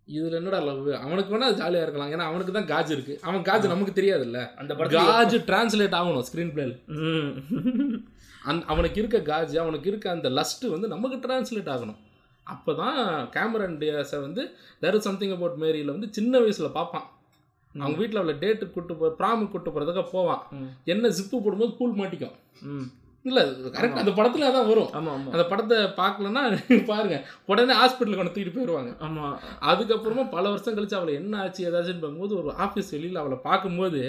Speaker 1: இதுல என்னடா லவ் அவனுக்கு வேணா ஜாலியா இருக்கலாம். ஏன்னா அவனுக்கு தான் காஜ் இருக்கு. அவன் காஜ் நமக்கு தெரியாதுல்ல.
Speaker 2: அந்த
Speaker 1: காஜ் டிரான்ஸ்லேட் ஆகணும் ஸ்க்ரீன் பிளேல
Speaker 2: ம்.
Speaker 1: அந் அவனுக்கு இருக்க காஜ் அவனுக்கு இருக்க அந்த லஸ்ட் வந்து நமக்கு டிரான்ஸ்லேட் ஆகணும். அப்போ தான் கேமரன் டியாஸை வந்து தேர் இஸ் சம்திங் அபவுட் மேரியில் வந்து சின்ன வயசில் பார்ப்பான் அவங்க வீட்டில் அவளை டேட்டுக்கு கூட்டு போ ப்ராமுக்கு கூட்டு போகிறதுக்காக போவான். என்ன ஜிப்பு போடும்போது பூல் மாட்டிக்கும்.
Speaker 2: ம்.
Speaker 1: இல்லை கரெக்ட் அந்த படத்தில் அதான் வரும்.
Speaker 2: ஆமா ஆமா.
Speaker 1: அந்த படத்தை பார்க்கலன்னா பாருங்க. உடனே ஹாஸ்பிட்டலுக்கு கொண்டு தூக்கிட்டு போயிடுவாங்க
Speaker 2: ஆமா.
Speaker 1: அதுக்கப்புறமா பல வருஷம் கழிச்சு அவளை என்ன ஆச்சு ஏதாச்சுன்னு பார்க்கும்போது ஒரு ஆஃபீஸ் வெளியில் அவளை பார்க்கும்போது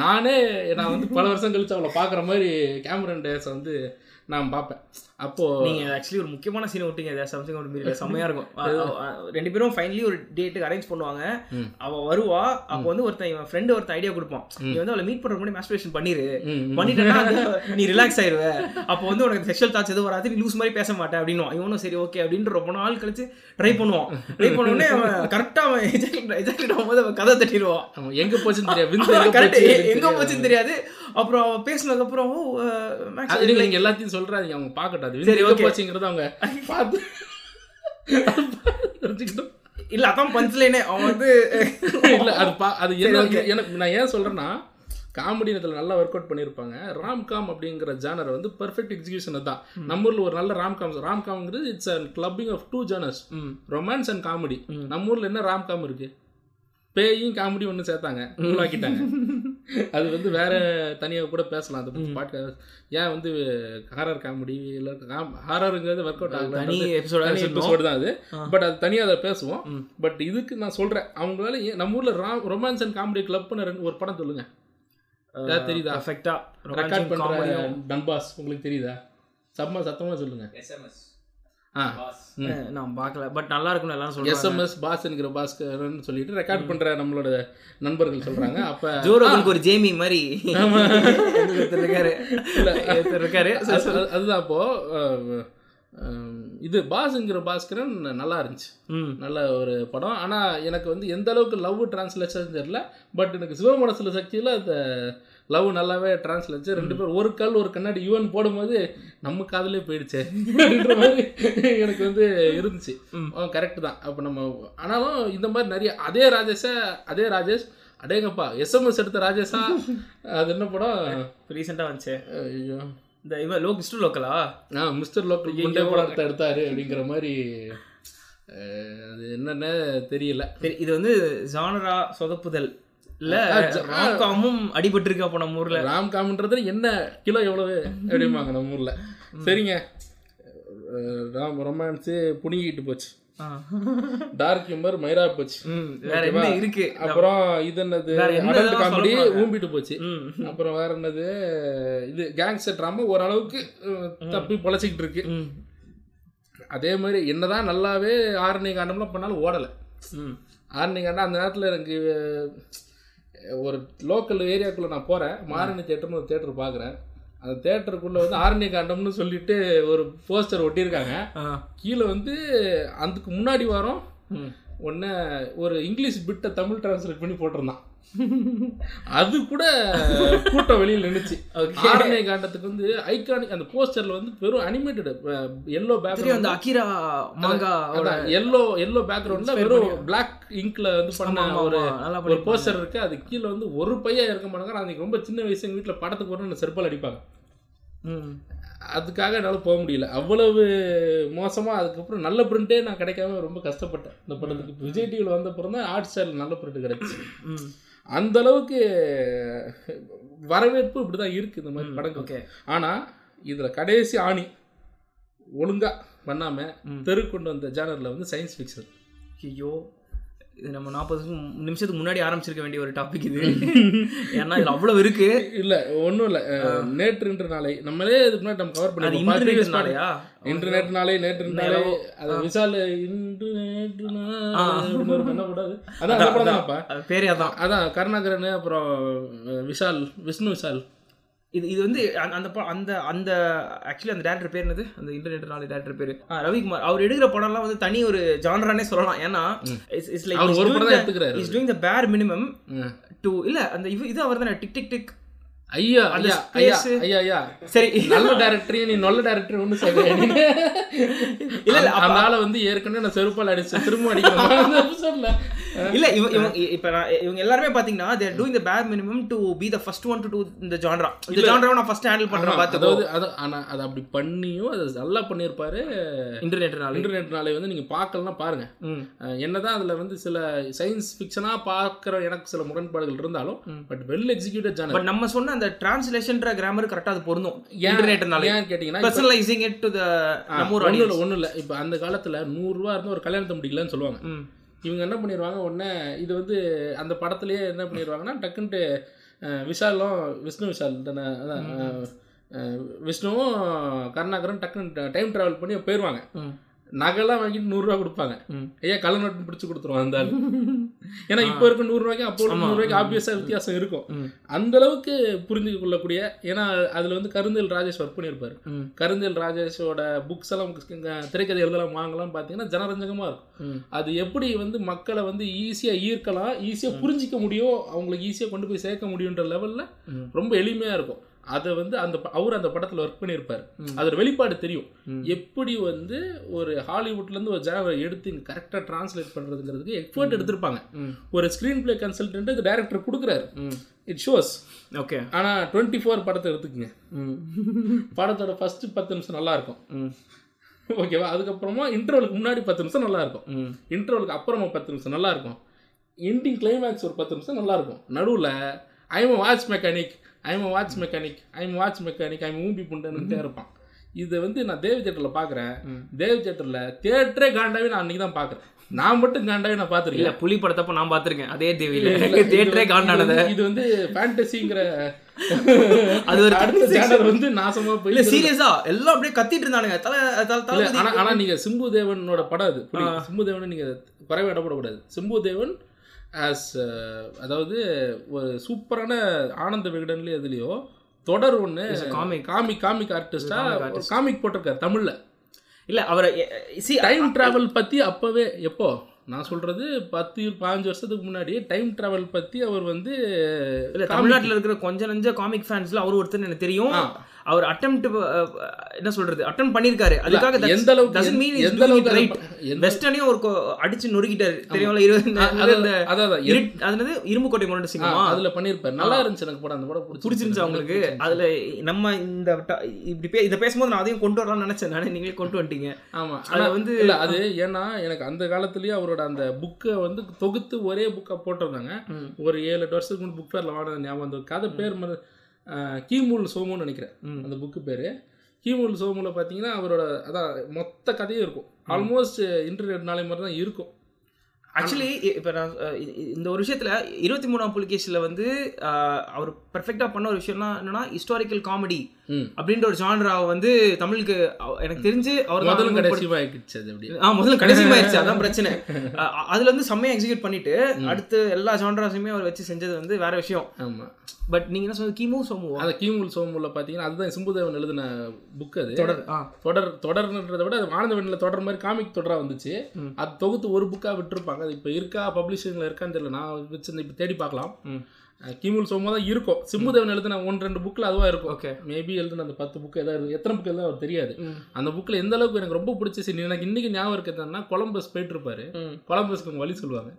Speaker 1: நானே நான் வந்து பல வருஷம் கழிச்சு அவளை பார்க்குற மாதிரி கேமரன் டேஸை வந்து நான் பார்ப்பேன். அப்போது
Speaker 2: நீங்க ஆக்சுவலி ஒரு முக்கியமான சீன் விட்டீங்க. சம்திங் ஒரு மீறில செம்மையா இருக்கும். ரெண்டு பேரும் ஃபைனலி ஒரு டேட்டுக்கு அரேஞ்ச் பண்ணுவாங்க. அவ வருவா. அப்போ வந்து ஒருத்தன் இவன் ஃப்ரெண்டு ஒருத்தன் ஐடியா கொடுப்பான். நீ வந்து அவளை மீட் பண்ற முன்னாடி மாஸ்டர்பேஷன் பண்ணிரு. பண்ணிட்டேன்னா அது நீ ரிலாக்ஸ் ஆயிருவ. அப்போ வந்து உனக்கு செக்ஷுவல் தாட்ஸ் எதுவும் வராது. நீ லூஸ் மாதிரி பேச மாட்டேன் அப்படின்னு இவனும் சரி ஓகே அப்படின்னு ரொம்ப நாள் கழிச்சு ட்ரை பண்ணுவான். ட்ரை பண்ண உடனே அவன் கரெக்டாக அவன் எஜாக்ட் ஆகும்போது அவன் கதை தட்டிடுவான்.
Speaker 1: எங்கே போச்சுன்னு தெரியாது. எங்கே
Speaker 2: கரெக்ட் போச்சுன்னு தெரியாது. அப்புறம் அவ பேசினதுக்கு அப்புறம் ஓ, அஹ், Max,
Speaker 1: அது நீங்க எல்லாத்தையும் சொல்றாதீங்க. அவங்க பார்க்கட்டும்.
Speaker 2: சரி,
Speaker 1: ஓகே
Speaker 2: okay.
Speaker 1: போச்சுங்கிறத அவங்க பார்த்து
Speaker 2: இல்ல அதான் பஞ்ச்லைனே அவன் வந்து
Speaker 1: இல்ல அது பா அது. எனக்கு நான் ஏன் சொல்றேன்னா காமெடி இதில் நல்லா ஒர்க் அவுட் பண்ணியிருப்பாங்க ராம்காம் அப்படிங்கிற ஜானர் வந்து பெர்ஃபெக்ட் எக்ஸிகியூஷன் தான் நம்ம ஊர்ல ஒரு நல்ல romcom ராம்காம்ங்கிறது it's a clubbing of two
Speaker 2: genres.
Speaker 1: Romance and comedy
Speaker 2: hmm.
Speaker 1: நம்ம ஊர்ல என்ன ராம்காம் இருக்கு? பேயும் காமெடி ஒன்று சேர்த்தாங்க. உருவாக்கிட்டாங்க. அது வந்து வேற தனியாக கூட பேசலாம். அதை பற்றி பாட்டு ஏன் வந்து ஹாரர் காமெடி இல்லை ஹாரருங்கிறது ஒர்க் அவுட் ஆகல
Speaker 2: தனி எபிசோட
Speaker 1: எபிசோடு தான் அது. பட் அது தனியாக அதை பேசுவோம். பட் இதுக்கு நான் சொல்கிறேன் அவங்களால நம்ம ஊரில் ராம் ரொமான்ஸ் அண்ட் காமெடி கிளப்னு ரெண்டு ஒரு படம் சொல்லுங்க. ஏதாவது தெரியுதா?
Speaker 2: பர்ஃபெக்டா
Speaker 1: ரெக்கார்ட் பண்ணுற டன்பாஸ் உங்களுக்கு தெரியுதா? சம்மா சத்தமாக சொல்லுங்க.
Speaker 3: எஸ்எம்எஸ்
Speaker 2: நான் பார்க்கல. பட் நல்லா இருக்கும்னு எல்லாரும் சொல்றாங்க.
Speaker 1: எஸ்எம்எஸ் பாஸ் என்கிற பாஸ்கர்னு சொல்லிட்டு ரெக்கார்ட் பண்ற நம்மளோட நண்பர்கள் சொல்றாங்க. அப்ப
Speaker 2: ஜோரோகனுக்கு ஒரு ஜேமி மாதிரி. இருக்காரு. இருக்காரு.
Speaker 1: அது- அது- அதுதான் அப்போ இது பாஸ்ங்கிற பாஸ்கரன் நல்லா இருந்துச்சு.
Speaker 2: ம்.
Speaker 1: நல்ல ஒரு படம். ஆனா எனக்கு வந்து எந்த அளவுக்கு லவ் டிரான்ஸ்லேஷன் தெரியல பட் எனக்கு சிவமனசுல சக்தியில அந்த லவ் நல்லாவே டிரான்ஸ்லேஷன் ரெண்டு பேரும் ஒரு கல் ஒரு கண்ணாடி யூஎன் போடும்போது நம்ம காதலே போயிடுச்சே அப்படின்ற மாதிரி எனக்கு வந்து இருந்துச்சு. கரெக்ட் தான். அப்போ நம்ம ஆனாலும் இந்த மாதிரி நிறைய அதே ராஜேஷை அதே ராஜேஷ் அடேங்கப்பா எஸ்எம்எஸ் எடுத்த ராஜேஷா அது என்ன படம்?
Speaker 2: ரீசெண்டாக வந்துச்சு.
Speaker 1: ஐயோ.
Speaker 2: இந்த இவன் லோ மிஸ்டர் லோக்கலா
Speaker 1: ஆ மிஸ்டர் லோக்கல் குண்டே படத்தை எடுத்தாரு அப்படிங்கிற மாதிரி அது என்னன்னு தெரியல.
Speaker 2: இது வந்து ஜானரா சொதப்புதல். இல்ல ராம்காமும் அடிபட்டிருக்கு அப்போ நம்ம ஊர்ல.
Speaker 1: ராம் காம்ன்றது என்ன கிலோ எவ்வளவு அப்படிம்பாங்க நம்ம ஊர்ல. சரிங்க. ராம் ரொமான்ஸு புனிங்கிட்டு போச்சு. டார்க் ஹியூமர் மயிரா போச்சு.
Speaker 2: வேற என்ன இருக்கு?
Speaker 1: அப்புறம் இது என்னது? Adult comedy? ஊம்பிட்டு போச்சு. அப்புறம் வேற என்னது? இது கேங்ஸ்டர் ட்ராமா ஓரளவுக்கு தப்பி பொழைச்சிக்கிட்டு இருக்கு. அதே மாதிரி என்னதான் நல்லாவே ஆரணி காண்டம்லாம் பண்ணாலும் ஓடலை. ஆரணி காண்டம் அந்த நேரத்தில் எனக்கு ஒரு லோக்கல் ஏரியாக்குள்ளே நான் போகிறேன் மாரணி தேட்டர்னு ஒரு தேட்டர் பார்க்குறேன். அந்த தேட்டருக்குள்ளே வந்து ஆரணி காண்டம்னு சொல்லிட்டு ஒரு போஸ்டர் ஒட்டியிருக்காங்க. கீழே வந்து அதுக்கு முன்னாடி வாரம் ஒன்று ஒரு இங்கிலீஷ் பிட்டை தமிழ் டிரான்ஸ்லேட் பண்ணி போட்டிருந்தான். அது கூட கூட்டம் வெளியில் நின்றுச்சு. ஆரணி காண்டத்துக்கு வந்து ஐகானிக் அந்த போஸ்டர்ல வந்து வெறும் அனிமேட்டட் எல்லோ பேக்ரவுண்ட்
Speaker 2: அந்த அகிரா மாங்கா
Speaker 1: எல்லோ எல்லோ பேக்ரவுண்ட்ல வெறும் பிளாக் இங்க்ல வந்து பண்ண ஒரு ஒரு போஸ்டர் இருக்கு. அது கீழே வந்து ஒரு பையன் இருக்க மாட்டாங்க. அன்னைக்கு ரொம்ப சின்ன வயசு எங்க வீட்டில் படத்துக்கு வரணும் செருப்பால் அடிப்பாங்க.
Speaker 2: ம்.
Speaker 1: அதுக்காக என்னால் போக முடியல. அவ்வளவு மோசமாக அதுக்கப்புறம் நல்ல பிரிண்டே நான் கிடைக்காம ரொம்ப கஷ்டப்பட்டேன். இந்த படத்துக்கு. விஜய் டிவியில் வந்த அப்புறம் தான் ஆர்ட் ஸ்டைல் நல்ல பிரிண்ட் கிடைச்சு.
Speaker 2: ம்.
Speaker 1: அந்த அளவுக்கு வரவேற்பு இப்படி தான் இருக்குது இந்த மாதிரி படங்கள்
Speaker 2: ஓகே
Speaker 1: ஆனால் இதில் கடைசி ஆணி ஒழுங்காக பண்ணாமல். தெரு கொண்டு வந்த ஜானரில் வந்து சயின்ஸ் ஃபிக்ஷன்
Speaker 2: ஐயோ இது நம்ம நாற்பது நிமிஷத்துக்கு முன்னாடி ஆரம்பிச்சிருக்க வேண்டிய ஒரு டாபிக் இது. ஏன்னா இதுல அவ்வளவு இருக்கு.
Speaker 1: இல்லை ஒன்றும் இல்லை. நேற்று இன்று நாளை நம்மளே இதுக்கு முன்னாடி நம்ம கவர் பண்ணிருக்கோம்.
Speaker 2: இன்டர்நெட் நாளையா
Speaker 1: இன்டர்நெட் நாளே நேற்று நாளே அது விஷால் இன்று நேற்று நாள் என்ன கூடாது அதான்
Speaker 2: பேரே அதான்.
Speaker 1: அதான் கருணாகரன் அப்புறம் விஷால் விஷ்ணு விஷால்
Speaker 2: இது இது வந்து அந்த- அந்த அந்த ஆக்சுவலி அந்த டேரக்டர் பேர் என்னது? அந்த இன்டர்நெட் நாளை டேரக்டர் பேர். ரவிக்குமார். அவர் எடுக்கிற படம்லாம் வந்து தனி ஒரு ஜானரானே சொல்லலாம். ஏன்னா இட்ஸ் லைக்
Speaker 1: ஒரு படம் எடுத்துக்கிறாரு
Speaker 2: is doing the bare minimum. To இல்ல அந்த இது இது அவர் தானே. டிக் டிக் டிக்
Speaker 1: ஐயா ஐயா ஐயா ஐயா ஐயா.
Speaker 2: சரி.
Speaker 1: நல்ல டேரக்டர் நீ நல்ல டேரக்டர் ஒண்ணு செய்ய
Speaker 2: இல்ல, இல்ல,
Speaker 1: ஆளை வந்து ஏற்கனவே நான் செருப்பால் அடிச்சேன் திரும்ப எபிசோட்ல
Speaker 2: இல்ல இவ இவங்க இப்ப நான் இவங்க எல்லாருமே பாத்தீங்கன்னா they're doing the bare minimum to be the first one to do இந்த ஜான்ரா இந்த ஜான்ராவை நான் ஃபர்ஸ்ட் ஹேண்டில் பண்றேன் பாத்துக்கோ.
Speaker 1: அதாவது அது ஆனா அது அப்படி பண்ணியும் அது நல்லா பண்ணியிருப்பாரு.
Speaker 2: இன்டர்நெட்னால
Speaker 1: இன்டர்நெட்னாலே வந்து நீங்க பார்க்கலாம் பாருங்க. என்னதான் அதுல வந்து சில சயின்ஸ் ஃபிக்ஷனா பார்க்குற எனக்கு சில முரண்பாடுகள் இருந்தாலும் but well executed genre
Speaker 2: but நம்ம சொன்ன அந்த டிரான்ஸ்லேஷன்ற கிராமர் கரெக்டா அது பொருந்தும். இன்டர்நெட்னால
Speaker 1: ஏன் கேட்டீங்கன்னா
Speaker 2: பர்சனலைசிங் இட் டு த நம்ம ஒரு
Speaker 1: ஒன்றும் இல்லை இப்போ அந்த காலத்தில் நூறுரூவா இருந்தால் ஒரு கல்யாணத்தை முடிக்கலன்னு சொல்லுவாங்க. இவங்க என்ன பண்ணிடுவாங்க உடனே இது வந்து அந்த படத்துலயே என்ன பண்ணிடுவாங்கன்னா டக்குன்ட்டு விஷாலும் விஷ்ணு விஷால் தானே அதான் விஷ்ணுவும் கருணாகரன் டக்குன்னு டைம் ட்ராவல் பண்ணி போயிடுவாங்க நகைலாம் வாங்கிட்டு நூறுரூவா கொடுப்பாங்க. ஐயா கள்ள நோட்டு பிடிச்சி கொடுத்துருவான் அந்த ஆளு. ஏன்னா இப்போ இருக்க நூறுரூவாய்க்கு அப்போ நூறுரூவாய்க்கு ஆப்வியஸாக வித்தியாசம் இருக்கும். அந்த அளவுக்கு புரிஞ்சு கொள்ளக்கூடிய ஏன்னா அதில் வந்து கருந்தல் ராஜேஷ் ஒர்க் பண்ணியிருப்பாரு. கருந்தல் ராஜேஷோட புக்ஸ் எல்லாம் திரைக்கதை எழுதலாம் வாங்கலாம் பார்த்தீங்கன்னா ஜனரஞ்சகமாக இருக்கும். அது எப்படி வந்து மக்களை வந்து ஈஸியாக ஈர்க்கலாம் ஈஸியாக புரிஞ்சிக்க முடியும் அவங்களுக்கு ஈஸியாக கொண்டு போய் சேர்க்க முடியுன்ற லெவலில். ரொம்ப எளிமையாக இருக்கும். அதை வந்து அந்த அவர் அந்த படத்தில் ஒர்க் பண்ணியிருப்பார். அதோட வெளிப்பாடு தெரியும். எப்படி வந்து ஒரு ஹாலிவுட்லேருந்து ஒரு ஜாவை எடுத்து இங்கே கரெக்டாக ட்ரான்ஸ்லேட் பண்ணுறதுங்கிறதுக்கு எஃபர்ட் எடுத்திருப்பாங்க. ஒரு ஸ்க்ரீன் ப்ளே கன்சல்டன்ட் இது டேரக்டர் கொடுக்குறாரு. It shows
Speaker 2: okay.
Speaker 1: ஆனால் டுவெண்ட்டி ஃபோர் படத்தை எடுத்துக்கங்க. படத்தோட ஃபஸ்ட்டு பத்து நிமிஷம் நல்லா இருக்கும்
Speaker 2: ம்.
Speaker 1: ஓகேவா? அதுக்கப்புறமா இன்டர்வலுக்கு முன்னாடி பத்து நிமிஷம் நல்லா இருக்கும்
Speaker 2: ம்.
Speaker 1: இன்டர்வலுக்கு அப்புறமா பத்து நிமிஷம் நல்லா இருக்கும் எண்டிங் கிளைமேக்ஸ் ஒரு பத்து நிமிஷம் நல்லா இருக்கும் நடுவில் I'm watch mechanic I'm watch mechanic I'm watch mechanic I'm ஊம்பி புண்டுன்னுட்டே இருப்பான் இதை வந்து நான் தேவ தேட்டரில் பார்க்குறேன். தேவ தேட்டரில் தேட்டரே காண்டாவே நான் அன்றைக்கி தான் பார்க்குறேன் நான் மட்டும் காண்டாவே நான்
Speaker 2: இல்ல
Speaker 1: பார்த்துருக்கேன்
Speaker 2: புலி படத்தப்ப நான் பாத்திருக்கேன். அதே தேவையில தேட்டரே காண்டானத.
Speaker 1: இது வந்து ஃபேண்டசிங்கிற
Speaker 2: அது ஒரு
Speaker 1: அடுத்த சேனல் வந்து நாசமா
Speaker 2: இல்ல
Speaker 1: போய்
Speaker 2: சீரியஸா எல்லாம் அப்படியே கத்திட்டு இருந்தானுங்க. தல தல
Speaker 1: இல்ல, ஆனா நீங்க சிம்பு தேவனோட படம் அது. சிம்பு தேவன் நீங்க குறைவா இடப்படக்கூடாது சிம்பு தேவன் ஆஸ் அதாவது ஒரு சூப்பரான ஆனந்த விகடன்லயோ எதுலயோ தொடர்
Speaker 2: comic.
Speaker 1: காமிக் காமிக் ஆர்டிஸ்டா
Speaker 2: comic
Speaker 1: ஒரு காமிக் போட்டிருக்காரு தமிழ்ல
Speaker 2: இல்ல அவரை சி
Speaker 1: டைம் டிராவல் பத்தி அப்பவே எப்போ நான் சொல்றது பத்து பதினஞ்சு வருஷத்துக்கு முன்னாடி டைம் டிராவல் பத்தி அவர் வந்து
Speaker 2: இல்ல தமிழ்நாட்டுல இருக்கிற கொஞ்ச நஞ்ச காமிக் ஃபேன்ஸ்ல அவர் ஒருத்தர் எனக்கு தெரியும். அவர் அட்டெம்ப்ட் என்ன சொல்றது அட்டம் பண்ணிருக்காரு அதுக்காக
Speaker 1: எந்த அளவுக்கு
Speaker 2: he's
Speaker 1: எந்த அளவுக்கு எந்த-
Speaker 2: வெஸ்டர்னையும் ஒரு அடிச்சு நொறுக்கிட்டாரு. தெரியும்ல இருபது இந்த-
Speaker 1: அதான்
Speaker 2: இந்த
Speaker 1: அதான், அதான்
Speaker 2: இருட்- அது என்னது? இரும்பு கோட்டை முரண்டு சிங்கமா
Speaker 1: அதுல பண்ணிருப்பாரு நல்லா இருந்துச்சு எனக்கு படம். அந்த படம் பிடிச்சிருந்துச்சு.
Speaker 2: அவங்களுக்கு அதுல நம்ம இந்த இப்படி பே இதை பேசும்போது நான் அதையும் கொண்டு வரலாம்னு நினைச்சேன். நானே நீங்களே கொண்டு வந்துட்டீங்க.
Speaker 1: ஆமா.
Speaker 2: அது வந்து
Speaker 1: இல்ல அது ஏன்னா எனக்கு அந்த காலத்துலயே அவரோட அந்த புக்கை வந்து தொகுத்து ஒரே புக்கா போட்டிருந்தாங்க. ஒரு ஏழு எட்டு வருஷத்துக்கு முன்னாடி புக் ஃபேர்ல வாங்கினது ஞாபகம் வந்து கதை பேர் கீமூல் சோமுன்னு நினைக்கிறேன். அந்த புக்கு பேரு. கீமூல் சோமுல பாத்தீங்கன்னா அவரோட அதான் மொத்த கதையும் இருக்கும். ஆல்மோஸ்ட் இன்டர்நெட் நாளை மாதிரி தான் இருக்கும்.
Speaker 2: ஆக்சுவலி இப்போ நான் இந்த ஒரு விஷயத்துல இருபத்தி மூணாம் புலிகேஷில் வந்து அவர் பெர்ஃபெக்டாக பண்ண ஒரு விஷயம்னா என்னன்னா ஹிஸ்டாரிக்கல் காமெடி. அப்படின்ற ஒரு ஜான்ராவை வந்து தமிழுக்கு எனக்கு தெரிஞ்சு அவர்
Speaker 1: முதலும்
Speaker 2: அறிமுகப்படுத்தி-
Speaker 1: கடைசியும் ஆயிடுச்சு அது அப்படி
Speaker 2: ஆ முதல்ல கடைசி ஆயிடுச்சு அதான் பிரச்சனை. அதுல இருந்து செம்மையா எக்ஸிக்யூட் பண்ணிட்டு அடுத்து எல்லா ஜான்ராஸுமே அவர் வச்சு செஞ்சது வந்து வேற விஷயம்.
Speaker 1: ஆமா.
Speaker 2: பட் நீங்க என்ன சொன்னது? கிமு சோமுவா
Speaker 1: அந்த கீமூல் சோமுல பாத்தீங்கன்னா அதுதான் சிம்புதேவன் எழுதின புக் அது.
Speaker 2: தொடர்
Speaker 1: தொடர் தொடர்ன்றதை விட அது ஆனந்தவனில் தொடர் மாதிரி காமிக் தொடரா வந்துச்சு. அது தொகுத்து ஒரு புக்காக விட்டுருப்பாங்க. அது இப்போ இருக்கா பப்ளிஷிங்கில் இருக்கான்னு தெரியல. நான் வச்சிருந்த இப்போ தேடி பார்க்கலாம். கிமுல் சோமா தான் இருக்கும். சிம்புதேவன் எழுதின ஒன்று ரெண்டு புக்கில் அதுவாக இருக்கும்.
Speaker 2: ஓகே
Speaker 1: மேபி எழுதின அந்த பத்து புக்கு ஏதாவது எத்தனை புக்கு எழுதுனா அவர் தெரியாது. அந்த புக்கில் எந்த அளவுக்கு எனக்கு ரொம்ப பிடிச்ச சீன் எனக்கு இன்னைக்கு ஞாபகம் இருக்கிறதுனா கொலம்பஸ் போயிட்டு இருப்பாரு கொலம்பஸ்க்கு வழி சொல்லுவாங்க.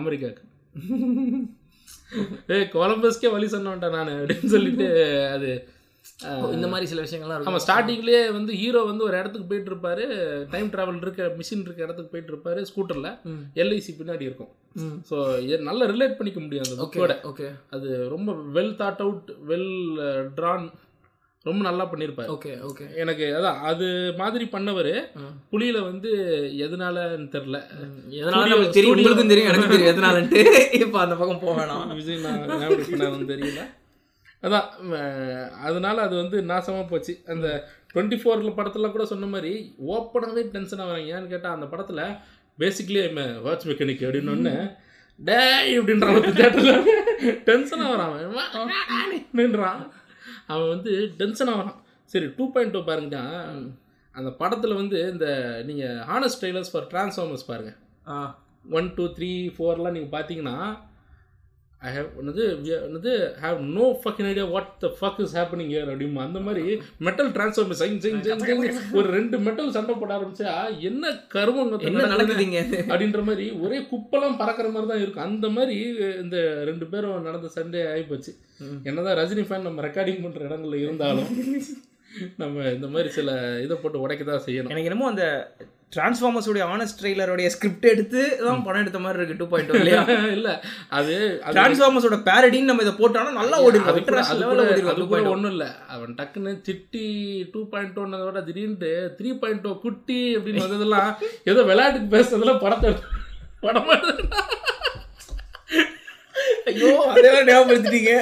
Speaker 1: அமெரிக்காவுக்கு. ஏய் கொலம்பஸ்க்கே வழி சொன்னோன்ட்டா நான் அப்படின்னு சொல்லிட்டு அது
Speaker 2: இந்த மாதிரி சில விஷயங்கள்லாம் இருக்கும்.
Speaker 1: ஸ்டார்டிங்லேயே வந்து ஹீரோ வந்து ஒரு இடத்துக்கு போயிட்டு இருப்பாரு டைம் டிராவல் இருக்க மிஷின் இருக்க இடத்துக்கு போயிட்டு இருப்பாரு ஸ்கூட்டரில் எல்ஐசி பின்னாடி இருக்கும். ஸோ நல்லா ரிலேட் பண்ணிக்க முடியும் அந்த
Speaker 2: ஓகே
Speaker 1: புக்கோட
Speaker 2: ஓகே
Speaker 1: அது ரொம்ப well thought out well drawn ரொம்ப நல்லா பண்ணியிருப்பாரு
Speaker 2: ஓகே ஓகே
Speaker 1: எனக்கு அதான் அது மாதிரி பண்ணவர். புலியில வந்து எதனாலன்னு தெரில.
Speaker 2: எதனால தெரியும் உங்களுக்கும் தெரியும் எனக்கும் தெரியும் எதனாலன்ட்டு. இப்போ அந்த பக்கம் போக வேணாம்.
Speaker 1: விஜய் நான் தெரியல. அதான் அதனால அது வந்து நாசமா போச்சு. அந்த டுவெண்ட்டி ஃபோரில் படத்துல கூட சொன்ன மாதிரி ஓப்பனாகவே டென்ஷன் ஆகிறாங்க ஏன்னு கேட்டால் அந்த படத்தில் பேசிக்லி வாட்ச் மெக்கானிக் அப்படின்னு ஒன்று டேய் அப்படின்ற தேட்டரில் டென்ஷன் ஆகிறான் அவன். வந்து டென்ஷன் ஆகிறான் சரி டூ பாயிண்ட் டூ பாருங்கடா. அந்த படத்தில் வந்து இந்த நீங்கள் ஹானஸ்ட் ட்ரெய்லர்ஸ் ஃபார் டிரான்ஸ்ஃபார்மர்ஸ் பாருங்கள் ஒன் டூ த்ரீ ஃபோர்லாம் நீங்கள் பார்த்தீங்கன்னா ஐ ஹேவ் என்னது என்னது have no fucking idea what the fuck is happening here அப்படிமா அந்த மாதிரி metal transformer sign sign sign ஒரு ரெண்டு மெட்டல் சண்டை போட ஆரம்பிச்சா என்ன கருமங்க
Speaker 2: என்ன நடக்குதுங்க
Speaker 1: அப்படின்ற மாதிரி ஒரே குப்பெல்லாம் பறக்கிற மாதிரி தான் இருக்கும். அந்த மாதிரி இந்த ரெண்டு பேரும் நடந்த சண்டே ஆகிப்போச்சு. என்னதான் ரஜினி ஃபேன் நம்ம ரெக்கார்டிங் பண்ணுற இடங்கள்ல இருந்தாலும் நம்ம இந்த மாதிரி சில இதை போட்டு உடைக்க தான் செய்யணும்.
Speaker 2: எனக்கு என்னமோ அந்த டிரான்ஸ்ஃபார்மர்ஸோடைய ஆனஸ்ட் ட்ரெய்லருடைய ஸ்கிரிப்ட் எடுத்து தான் படம் எடுத்த மாதிரி இருக்கு டூ பாயிண்ட் இல்லையா?
Speaker 1: இல்ல. அது
Speaker 2: டிரான்ஸ்ஃபார்மர்ஸோட பேரடின்னு நம்ம இதை போட்டோம்னா நல்லா ஓடிடும்
Speaker 1: அது கூட
Speaker 2: ஓடிடும்
Speaker 1: ஒன்றும் இல்லை. அவன் டக்குன்னு சிட்டி டூ பாயிண்ட் ஒன் விட திடீர்னு த்ரீ பாயிண்ட் ஓ குட்டி அப்படின்னு வந்ததெல்லாம் ஏதோ விளையாட்டுக்கு பேசுறதுல படத்தை படமா
Speaker 2: ஐயோ அதெல்லாம் ஞாபகப்படுத்திட்டீங்க.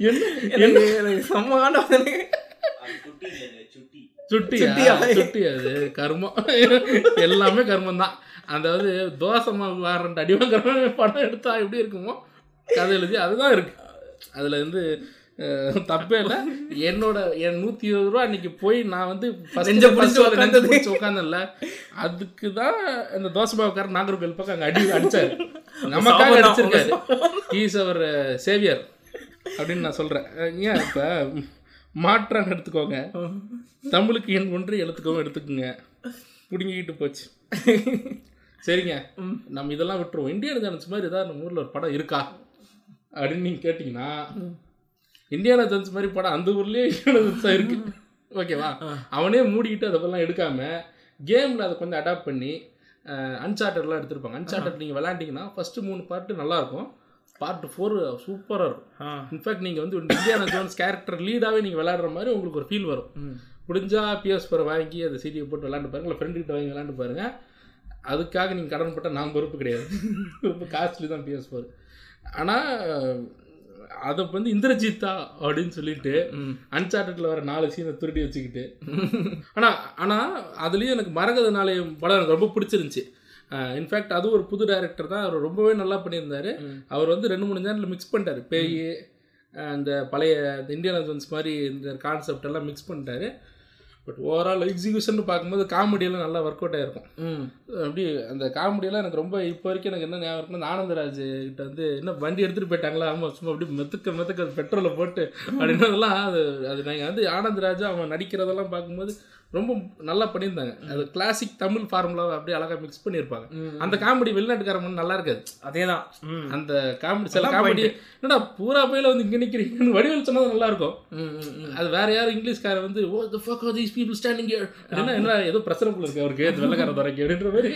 Speaker 1: என்ன?
Speaker 2: எனக்கு எனக்கு செம்ம காண்டம் வந்து
Speaker 1: சுட்டியா
Speaker 2: சுட்டியா?
Speaker 1: சுட்டி அது. கர்மம். எல்லாமே கர்மம் தான் அதாவது தோசை மாவு வாரண்ட் அடி வாங்குறவன் படம் எடுத்தா எப்படி இருக்குமோ? கதை எழுதி அதுதான் இருக்கு. அதுல வந்து தப்பே இல்லை. என்னோட என் நூற்றி இருபது ரூபா அன்னைக்கு போய் நான் வந்து
Speaker 2: நெஞ்ச
Speaker 1: first
Speaker 2: பிடிச்சு
Speaker 1: நெஞ்ச உட்காந்தல அதுக்கு தான் இந்த தோசை மாவுக்காரர் நாகர்கோவில் பக்கம் அங்கே அடி அடிச்சாரு. நமக்காக. அடிச்சிருக்காரு. ஈஸ் அவர் சேவியர் அப்படின்னு நான் சொல்கிறேன் ஏன் இப்போ? மாற்றான்னு எடுத்துக்கோங்க. தமிழுக்கு எண் ஒன்று எழுத்துக்கவும் எடுத்துக்கோங்க. பிடுங்கிக்கிட்டு போச்சு. சரிங்க. நம்ம இதெல்லாம் விட்டுருவோம். இந்தியன் ஜான்ஸ் மாதிரி ஏதாவது நம்ம ஊரில் ஒரு படம் இருக்கா? அப்படின்னு நீங்கள் கேட்டிங்கன்னா இந்தியானா ஜான்ஸ் மாதிரி படம் அந்த ஊர்லேயே இந்தியானா ஜான்ஸாக இருக்கு. ஓகேவா? அவனே மூடிக்கிட்டு அதெல்லாம் எடுக்காம கேமில் அதை கொஞ்சம் அடாப்ட் பண்ணி அன்சார்டர்லாம் எடுத்திருப்பாங்க. அன்சார்டர் நீங்கள் விளாண்டிங்கன்னா ஃபஸ்ட்டு மூணு பார்ட்டு நல்லாயிருக்கும் பார்ட் ஃபோர் சூப்பராக இருக்கும். இன்ஃபேக்ட் நீங்கள் வந்து இந்தியானா ஜோன்ஸ் கேரக்டர் லீடாகவே நீங்கள் விளையாடுற மாதிரி உங்களுக்கு ஒரு ஃபீல் வரும். முடிஞ்சா பிஎஸ் ஃபோர் வாங்கி அந்த சிடியை போட்டு விளாண்டு பாருங்க. இல்லை ஃப்ரெண்டு கிட்ட வாங்கி விளாண்டு பாருங்க. அதுக்காக நீங்கள் கடன் போட்டால் நான் பொறுப்பு கிடையாது. ரொம்ப காஸ்ட்லி தான் பிஎஸ் ஃபோர் ஆனால் அதை வந்து இந்திரஜித்தா அப்படின்னு சொல்லிட்டு அன்சார்டட்ல வர நாலு சீனை திருடி வச்சுக்கிட்டு. ஆனால் ஆனால் அதுலேயும் எனக்கு மரகத நாளையம் படம் எனக்கு ரொம்ப பிடிச்சிருந்துச்சி. இன்ஃபேக்ட் அதுவும் ஒரு புது டைரக்டர் தான். அவர் ரொம்பவே நல்லா பண்ணியிருந்தாரு. அவர் வந்து ரெண்டு மூணு சேனலில் மிக்ஸ் பண்ணிட்டாரு. பேய் அஹ் இந்த பழைய இந்தியன் ஜோன்ஸ் மாதிரி இந்த கான்செப்ட் எல்லாம் மிக்ஸ் பண்ணிட்டாரு. பட் ஓவரால் எக்ஸிகியூஷன் பார்க்கும்போது காமெடியெல்லாம் நல்லா ஒர்க் அவுட் ஆயிருக்கும். அப்படி அந்த காமெடியெல்லாம் எனக்கு ரொம்ப இப்போ வரைக்கும் எனக்கு என்ன ஞாபகம் இருக்குன்னா ஆனந்தராஜ் கிட்ட வந்து என்ன வண்டி எடுத்துகிட்டு போயிட்டாங்களா? ஆமாம் சும்மா அப்படி மெத்துக்க மெத்துக்க பெட்ரோலை போட்டு அப்படின்னதெல்லாம் அது அது நீங்கள் வந்து ஆனந்தராஜ் அவன் நடிக்கிறதெல்லாம் பார்க்கும்போது ரொம்ப நல்லா பண்ணியிருந்தாங்க. அது கிளாசிக் தமிழ் ஃபார்முலாவை அப்படியே அழகாக மிக்ஸ் பண்ணியிருப்பாங்க. அந்த காமெடி வெளிநாட்டுக்காரன் நல்லா இருக்காது.
Speaker 2: அதேதான்.
Speaker 1: அந்த காமெடி சில காமெடி என்னடா பூரா பையில வந்து இங்கே நிற்கிறீங்கன்னு வடிவேல் சொன்னது நல்லா இருக்கும். அது வேற யாரும் இங்கிலீஷ்காரர் வந்து ஓ the fuck these people standing here என்ன என்ன ஏதோ பிரச்சனை போல இருக்கு. அவருக்கு இந்த வெள்ளக்கார துறைக்கு அப்படின்ற மாதிரி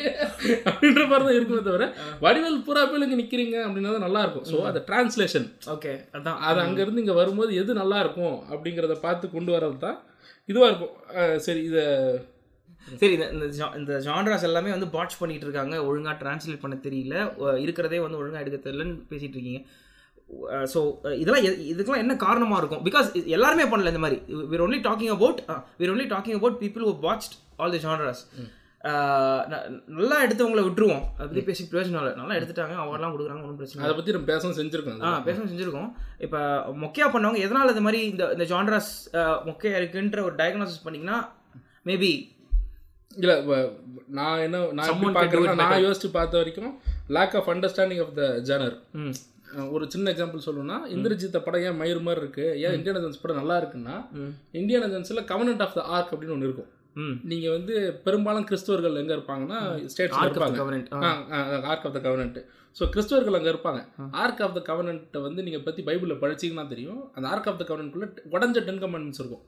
Speaker 1: அப்படின்ற மாதிரி தான் இருக்குமே தவிர வடிவேல் பூரா பேர் இங்கே நிற்கிறீங்க அப்படின்னா நல்லா இருக்கும் ஸோ அது டிரான்ஸ்லேஷன்
Speaker 2: ஓகே அதான்.
Speaker 1: அது அங்கேருந்து இங்கே வரும்போது எது நல்லா இருக்கும் அப்படிங்கிறத பார்த்து கொண்டு வரது தான் இதுவாக இருக்கும். சரி இதை
Speaker 2: சரி இந்த இந்த ஜான்ராஸ் எல்லாமே வந்து பாட்ச் பண்ணிட்டு இருக்காங்க. ஒழுங்கா டிரான்ஸ்லேட் பண்ண தெரியல. இருக்கிறதே வந்து ஒழுங்கா எடுக்க தெரியலன்னு பேசிட்டு இருக்கீங்க. ஸோ இதெல்லாம் இதுக்கெல்லாம் என்ன காரணமா இருக்கும்? பிகாஸ் எல்லாருமே பண்ணல இந்த மாதிரி. We're only talking about we're only talking about people who watched all the genres நல்லா எடுத்தவங்களை விட்டுருவோம். பற்றி பேசி பிரயோஜனம் இல்லை. நல்லா எடுத்துட்டாங்க அவங்கலாம் கொடுக்குறாங்க ஒன்றும் பிரச்சனை.
Speaker 1: அதை பற்றி நம்ம பேசவும் செஞ்சுருக்கோம்
Speaker 2: ஆ பேசணும் செஞ்சுருக்கோம். இப்போ மொக்கையா பண்ணவங்க எதனால் இந்த மாதிரி இந்த இந்த ஜான்ராஸ் மொக்கையா இருக்குன்ற ஒரு டயக்னோசிஸ் பண்ணிங்கன்னா மேபி
Speaker 1: இல்லை நான் என்ன நான் பார்க்குறேன்னா நான் யோசிச்சு பார்த்த வரைக்கும் lack of understanding of the
Speaker 2: genre
Speaker 1: ஒரு சின்ன எக்ஸாம்பிள் சொல்லணும்னா இந்திரஜித்த படம் ஏன் மயிர் மாதிரி இருக்கு? ஏன் இந்தியன் ஜென்ஸ் படம் நல்லா இருக்குன்னா இந்தியன் ஜென்ஸில் கவர்னன்ட் ஆஃப் த ஆர்க் அப்படின்னு ஒன்று இருக்கும். நீங்க வந்து பெரும்பாலும் கிறிஸ்தவர்கள் எங்க இருப்பாங்கன்னா
Speaker 2: ஆஃப்
Speaker 1: இருப்பாங்க. Ark of the covenant so கிறிஸ்தவர்கள் அங்கே இருப்பாங்க. ஆர்க் ஆஃப் த கவர்னன்ட்டை வந்து நீங்கள் பற்றி பைபிளில் படிச்சீங்கன்னா தெரியும். அந்த ஆர்க் ஆஃப் த கவர்னன்ட்குள்ளே உடஞ்ச டென் கமெண்ட்ஸ் இருக்கும்.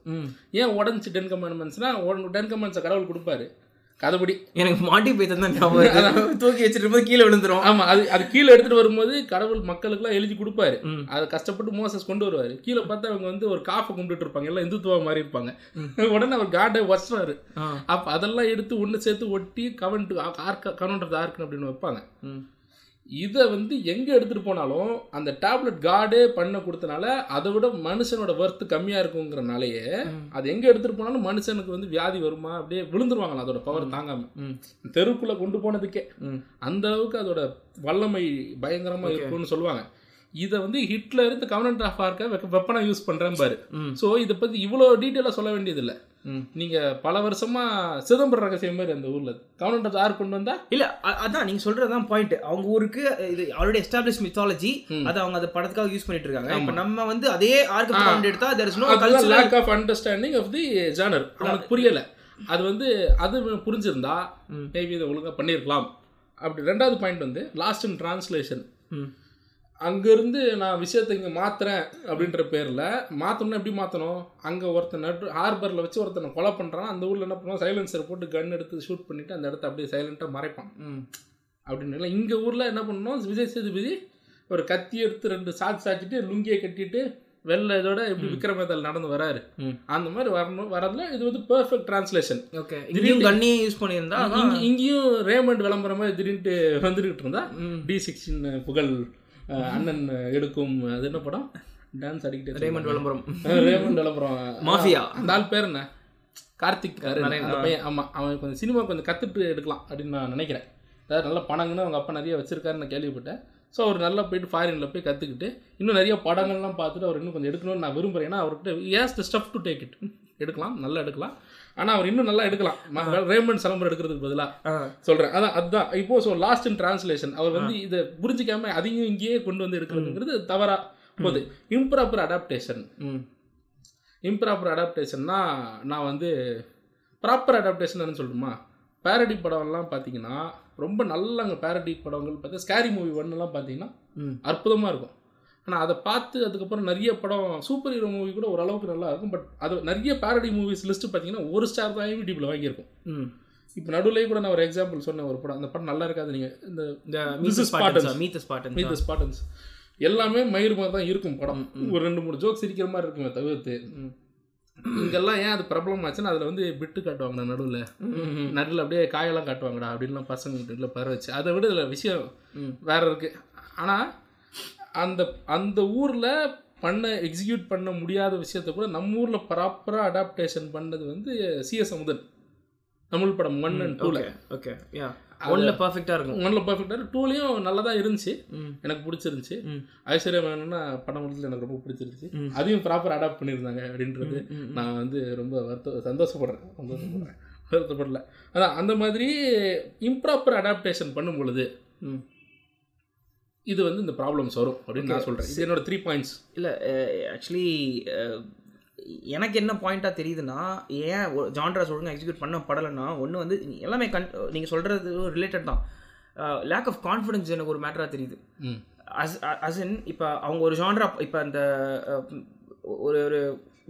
Speaker 1: ஏன் உடஞ்சி டென் கமெண்ட்மெண்ட்ஸ்னா டென் கமெண்ட்ஸை கடவுள் கொடுப்பாரு. கதைப்படி
Speaker 2: எனக்கு மாட்டி போய் தான் ஞாபகம். தூக்கி வச்சிட்டு போது கீழே விழுந்துரும்.
Speaker 1: ஆமாம் அது அது கீழே எடுத்துகிட்டு வரும்போது கடவுள் மக்களுக்குலாம் எழுதி கொடுப்பாரு. அது கஷ்டப்பட்டு மோசஸ் கொண்டு வருவார். கீழே பார்த்தா அவங்க வந்து ஒரு காஃபை கும்பிட்டுட்டு இருப்பாங்க. எல்லாம் இந்துத்துவா மாதிரி இருப்பாங்க. உடனே அவர் காடை வச்சுறாரு அப்போ அதெல்லாம் எடுத்து ஒன்று சேர்த்து ஒட்டி covenant ark covenant of the ark அப்படின்னு வைப்பாங்க. இதை வந்து எங்கே எடுத்துகிட்டு போனாலும் அந்த டேப்லெட் கார்டே பண்ண கொடுத்தனால அதை விட மனுஷனோட ஒர்த்து கம்மியாக இருக்குங்கிறனாலேயே அது எங்கே எடுத்துகிட்டு போனாலும் மனுஷனுக்கு வந்து வியாதி வருமா? அப்படியே விழுந்துருவாங்களா அதோட பவர் தாங்காமல் தெருக்குள்ளே கொண்டு போனதுக்கே. அந்த அளவுக்கு அதோட வல்லமை பயங்கரமாக இருக்கும்னு சொல்லுவாங்க. இதை வந்து ஹிட்லர் இந்த கவர்னன்ட் ஆஃப் ஆர்க்க வெப்பனாக யூஸ் பண்ணுறேன் பாரு. ஸோ இதை பற்றி இவ்வளோ டீட்டெயிலாக சொல்ல வேண்டியதில்லை.
Speaker 2: ம்.
Speaker 1: நீங்க பல வருஷமா சிதம்பர ரகசியம் மாதிரி அந்த ஊர்ல கவர்மெண்ட் யார் கொண்டு வந்தா?
Speaker 2: இல்ல அதான் நீங்க சொல்றதுதான் பாயிண்ட் அவங்க ஊருக்கு இது ஆல்ரெடி எஸ்டாப்ளிஷ் மித்தாலஜி. அதை அவங்க அந்த படத்துக்காக யூஸ் பண்ணிட்டு இருக்காங்க. இப்ப நம்ம வந்து அதே ஆர்க் ஆஃப் எடுத்தா there
Speaker 1: is
Speaker 2: no
Speaker 1: lack of understanding of the genre அவனுக்கு புரியல. அது வந்து அது புரிஞ்சிருந்தா. மேபி இதை ஒழுங்கா பண்ணியிருக்கலாம் அப்படி ரெண்டாவது பாயிண்ட் வந்து லாஸ்ட் இன் டிரான்ஸ்லேஷன் அங்கேருந்து நான் விஷயத்தை இங்கே மாத்துறேன் அப்படின்ற பேரில் மாற்றணும்னா எப்படி மாற்றணும் அங்கே ஒருத்தன் நடு ஹார்பரில் வச்சு ஒருத்தனை கொலை பண்ணுறான் அந்த ஊரில் என்ன பண்ணுவான்? சைலன்சர் போட்டு கன் எடுத்து ஷூட் பண்ணிவிட்டு அந்த இடத்த அப்படியே சைலண்ட்டாக மறைப்பான். அப்படின்னு இங்கே ஊரில் என்ன பண்ணணும்? விஜய் சேதுபதி ஒரு கத்தி எடுத்து ரெண்டு சாட்சி சாச்சிட்டு லுங்கியை கட்டிட்டு வெள்ளை இதோட எப்படி விக்ரமேதல் நடந்து வராரு.
Speaker 2: ம்.
Speaker 1: அந்த மாதிரி வரணும் வரதுல இது வந்து பெர்ஃபெக்ட் டிரான்ஸ்லேஷன்
Speaker 2: ஓகே இங்கேயும் கண்ணியே யூஸ் பண்ணியிருந்தா
Speaker 1: இங்கேயும் ரேமண்ட் விளம்பரம் மாதிரி திடீர்னு வந்துகிட்டு இருந்தா
Speaker 2: ம்.
Speaker 1: டி சிக்ஸ்டின் புகழ் அண்ணன் எடுக்கும் அது என்ன படம்? டான்ஸ் அடிக்கிட்டே
Speaker 2: ரேமண்ட் விளம்பரம்.
Speaker 1: ரேமண்ட் விளம்பரம்.
Speaker 2: மாஃபியா.
Speaker 1: அந்த ஆள் பேர் என்ன? கார்த்திக். அந்த பையன் ஆமா அவன் கொஞ்சம் சினிமா கொஞ்சம் கத்துட்டு எடுக்கலாம் அப்படின்னு நான் நினைக்கிறேன். அதாவது நல்ல படங்கன்னு அவங்க அப்பா நிறைய வச்சிருக்காருன்னு நான் கேள்விப்பட்டேன். ஸோ அவர் நல்லா போயிட்டு ஃபாரினில் போய் கற்றுக்கிட்டு இன்னும் நிறைய படங்கள்லாம் பார்த்துட்டு அவர் இன்னும் கொஞ்சம் எடுக்கணும்னு நான் விரும்புகிறேன் ஏன்னா அவர்கிட்ட has the stuff to take it எடுக்கலாம் நல்லா எடுக்கலாம். ஆனால் அவர் இன்னும் நல்லா எடுக்கலாம். ரேமண்ட் சிலம்பரம் எடுக்கிறதுக்கு பதிலாக சொல்கிறேன் அதான் அதுதான் இப்போ ஸோ லாஸ்ட் இன் டிரான்ஸ்லேஷன் அவர் வந்து இதை புரிஞ்சிக்காம அதையும் இங்கேயே கொண்டு வந்து எடுக்கிறதுங்கிறது தவறா போகுது. இம்ப்ராப்பர் அடாப்டேஷன் இம்ப்ராப்பர் அடாப்டேஷன்னா நான் வந்து ப்ராப்பர் அடாப்டேஷன் சொல்லணுமா? பேரடி படம்லாம் பார்த்தீங்கன்னா ரொம்ப நல்ல அங்கே பேரடி படங்கள். பார்த்தா ஸ்கேரி மூவி ஒன்னுலாம் பார்த்தீங்கன்னா அற்புதமாக இருக்கும். ஆனால் அதை பார்த்து அதுக்கப்புறம் நிறைய படம் சூப்பர் ஹீரோ மூவி கூட ஓரளவுக்கு நல்லா இருக்கும். பட் அது நிறைய பேரடி மூவிஸ் லிஸ்ட்டு பார்த்தீங்கன்னா ஒரு ஸ்டார் தான் யூடியூப்பில் வாங்கியிருக்கும்.
Speaker 2: ம்.
Speaker 1: இப்போ நடுவுலேயே கூட நான் ஒரு எக்ஸாம்பிள் சொன்னேன் ஒரு படம். அந்த படம் நல்லா இருக்காது நீங்கள் இந்த
Speaker 2: இந்த
Speaker 1: This
Speaker 2: மீத்
Speaker 1: is
Speaker 2: ஸ்பாட்டன்ஸ்
Speaker 1: எல்லாமே மயிர் மாதிரி தான் இருக்கும் படம். ஒரு ரெண்டு மூணு ஜோக் சிரிக்கிற மாதிரி இருக்குமே தவிர்த்து.
Speaker 2: ம்.
Speaker 1: இங்கெல்லாம் ஏன் அது பிரபலம் ஆச்சுன்னா அதில் வந்து பிட்டு காட்டுவாங்க நடுவில். நடுவில் அப்படியே காயெல்லாம் காட்டுவாங்கடா அப்படின்லாம் பசங்க வீட்டில் பர வச்சு. அதை விட இதில் விஷயம். வேற இருக்கு. ஆனால் அந்த அந்த ஊரில் பண்ண எக்ஸிக்யூட் பண்ண முடியாத விஷயத்த கூட நம்ம ஊரில் ப்ராப்பராக அடாப்டேஷன் பண்ணது வந்து CS Amudhan. Tamil Padam one and டூவில்
Speaker 2: ஓகே யா ஒன்ல பர்ஃபெக்ட்டா இருக்கும்.
Speaker 1: ஒன்னில் பர்ஃபெக்டாக டூலையும் நல்லா தான் இருந்துச்சு. எனக்கு பிடிச்சிருந்துச்சு. ஐஸ்வர்யா வேணும்னா படம் முடிச்சது எனக்கு ரொம்ப பிடிச்சிருந்துச்சு. அதையும் ப்ராப்பர் அடாப்ட் பண்ணியிருந்தாங்க அப்படின்றது. நான் வந்து ரொம்ப வருத்த சந்தோஷப்படுறேன். சந்தோஷப்படுறேன். வருத்தப்படல. அதான் அந்த மாதிரி இம்ப்ராப்பர் அடாப்டேஷன் பண்ணும் பொழுது
Speaker 2: ம்.
Speaker 1: இது வந்து இந்த ப்ராப்ளம்ஸ் வரும் அப்படின்னு நான் சொல்கிறேன் இது என்னோட த்ரீ பாயிண்ட்ஸ்
Speaker 2: இல்லை ஆக்சுவலி எனக்கு என்ன பாயிண்ட்டாக தெரியுதுன்னா ஏன் ஜான்ராஸ் ஒழுங்காக எக்ஸிக்யூட் பண்ண படலைன்னா ஒன்று வந்து எல்லாமே கன் நீங்கள் சொல்கிறது ரிலேட்டட் தான். லேக் ஆஃப் கான்ஃபிடன்ஸ் எனக்கு ஒரு மேட்டராக தெரியுது. அஸ் அஸ் இன் இப்போ அவங்க ஒரு ஜான்ரா இப்போ அந்த ஒரு ஒரு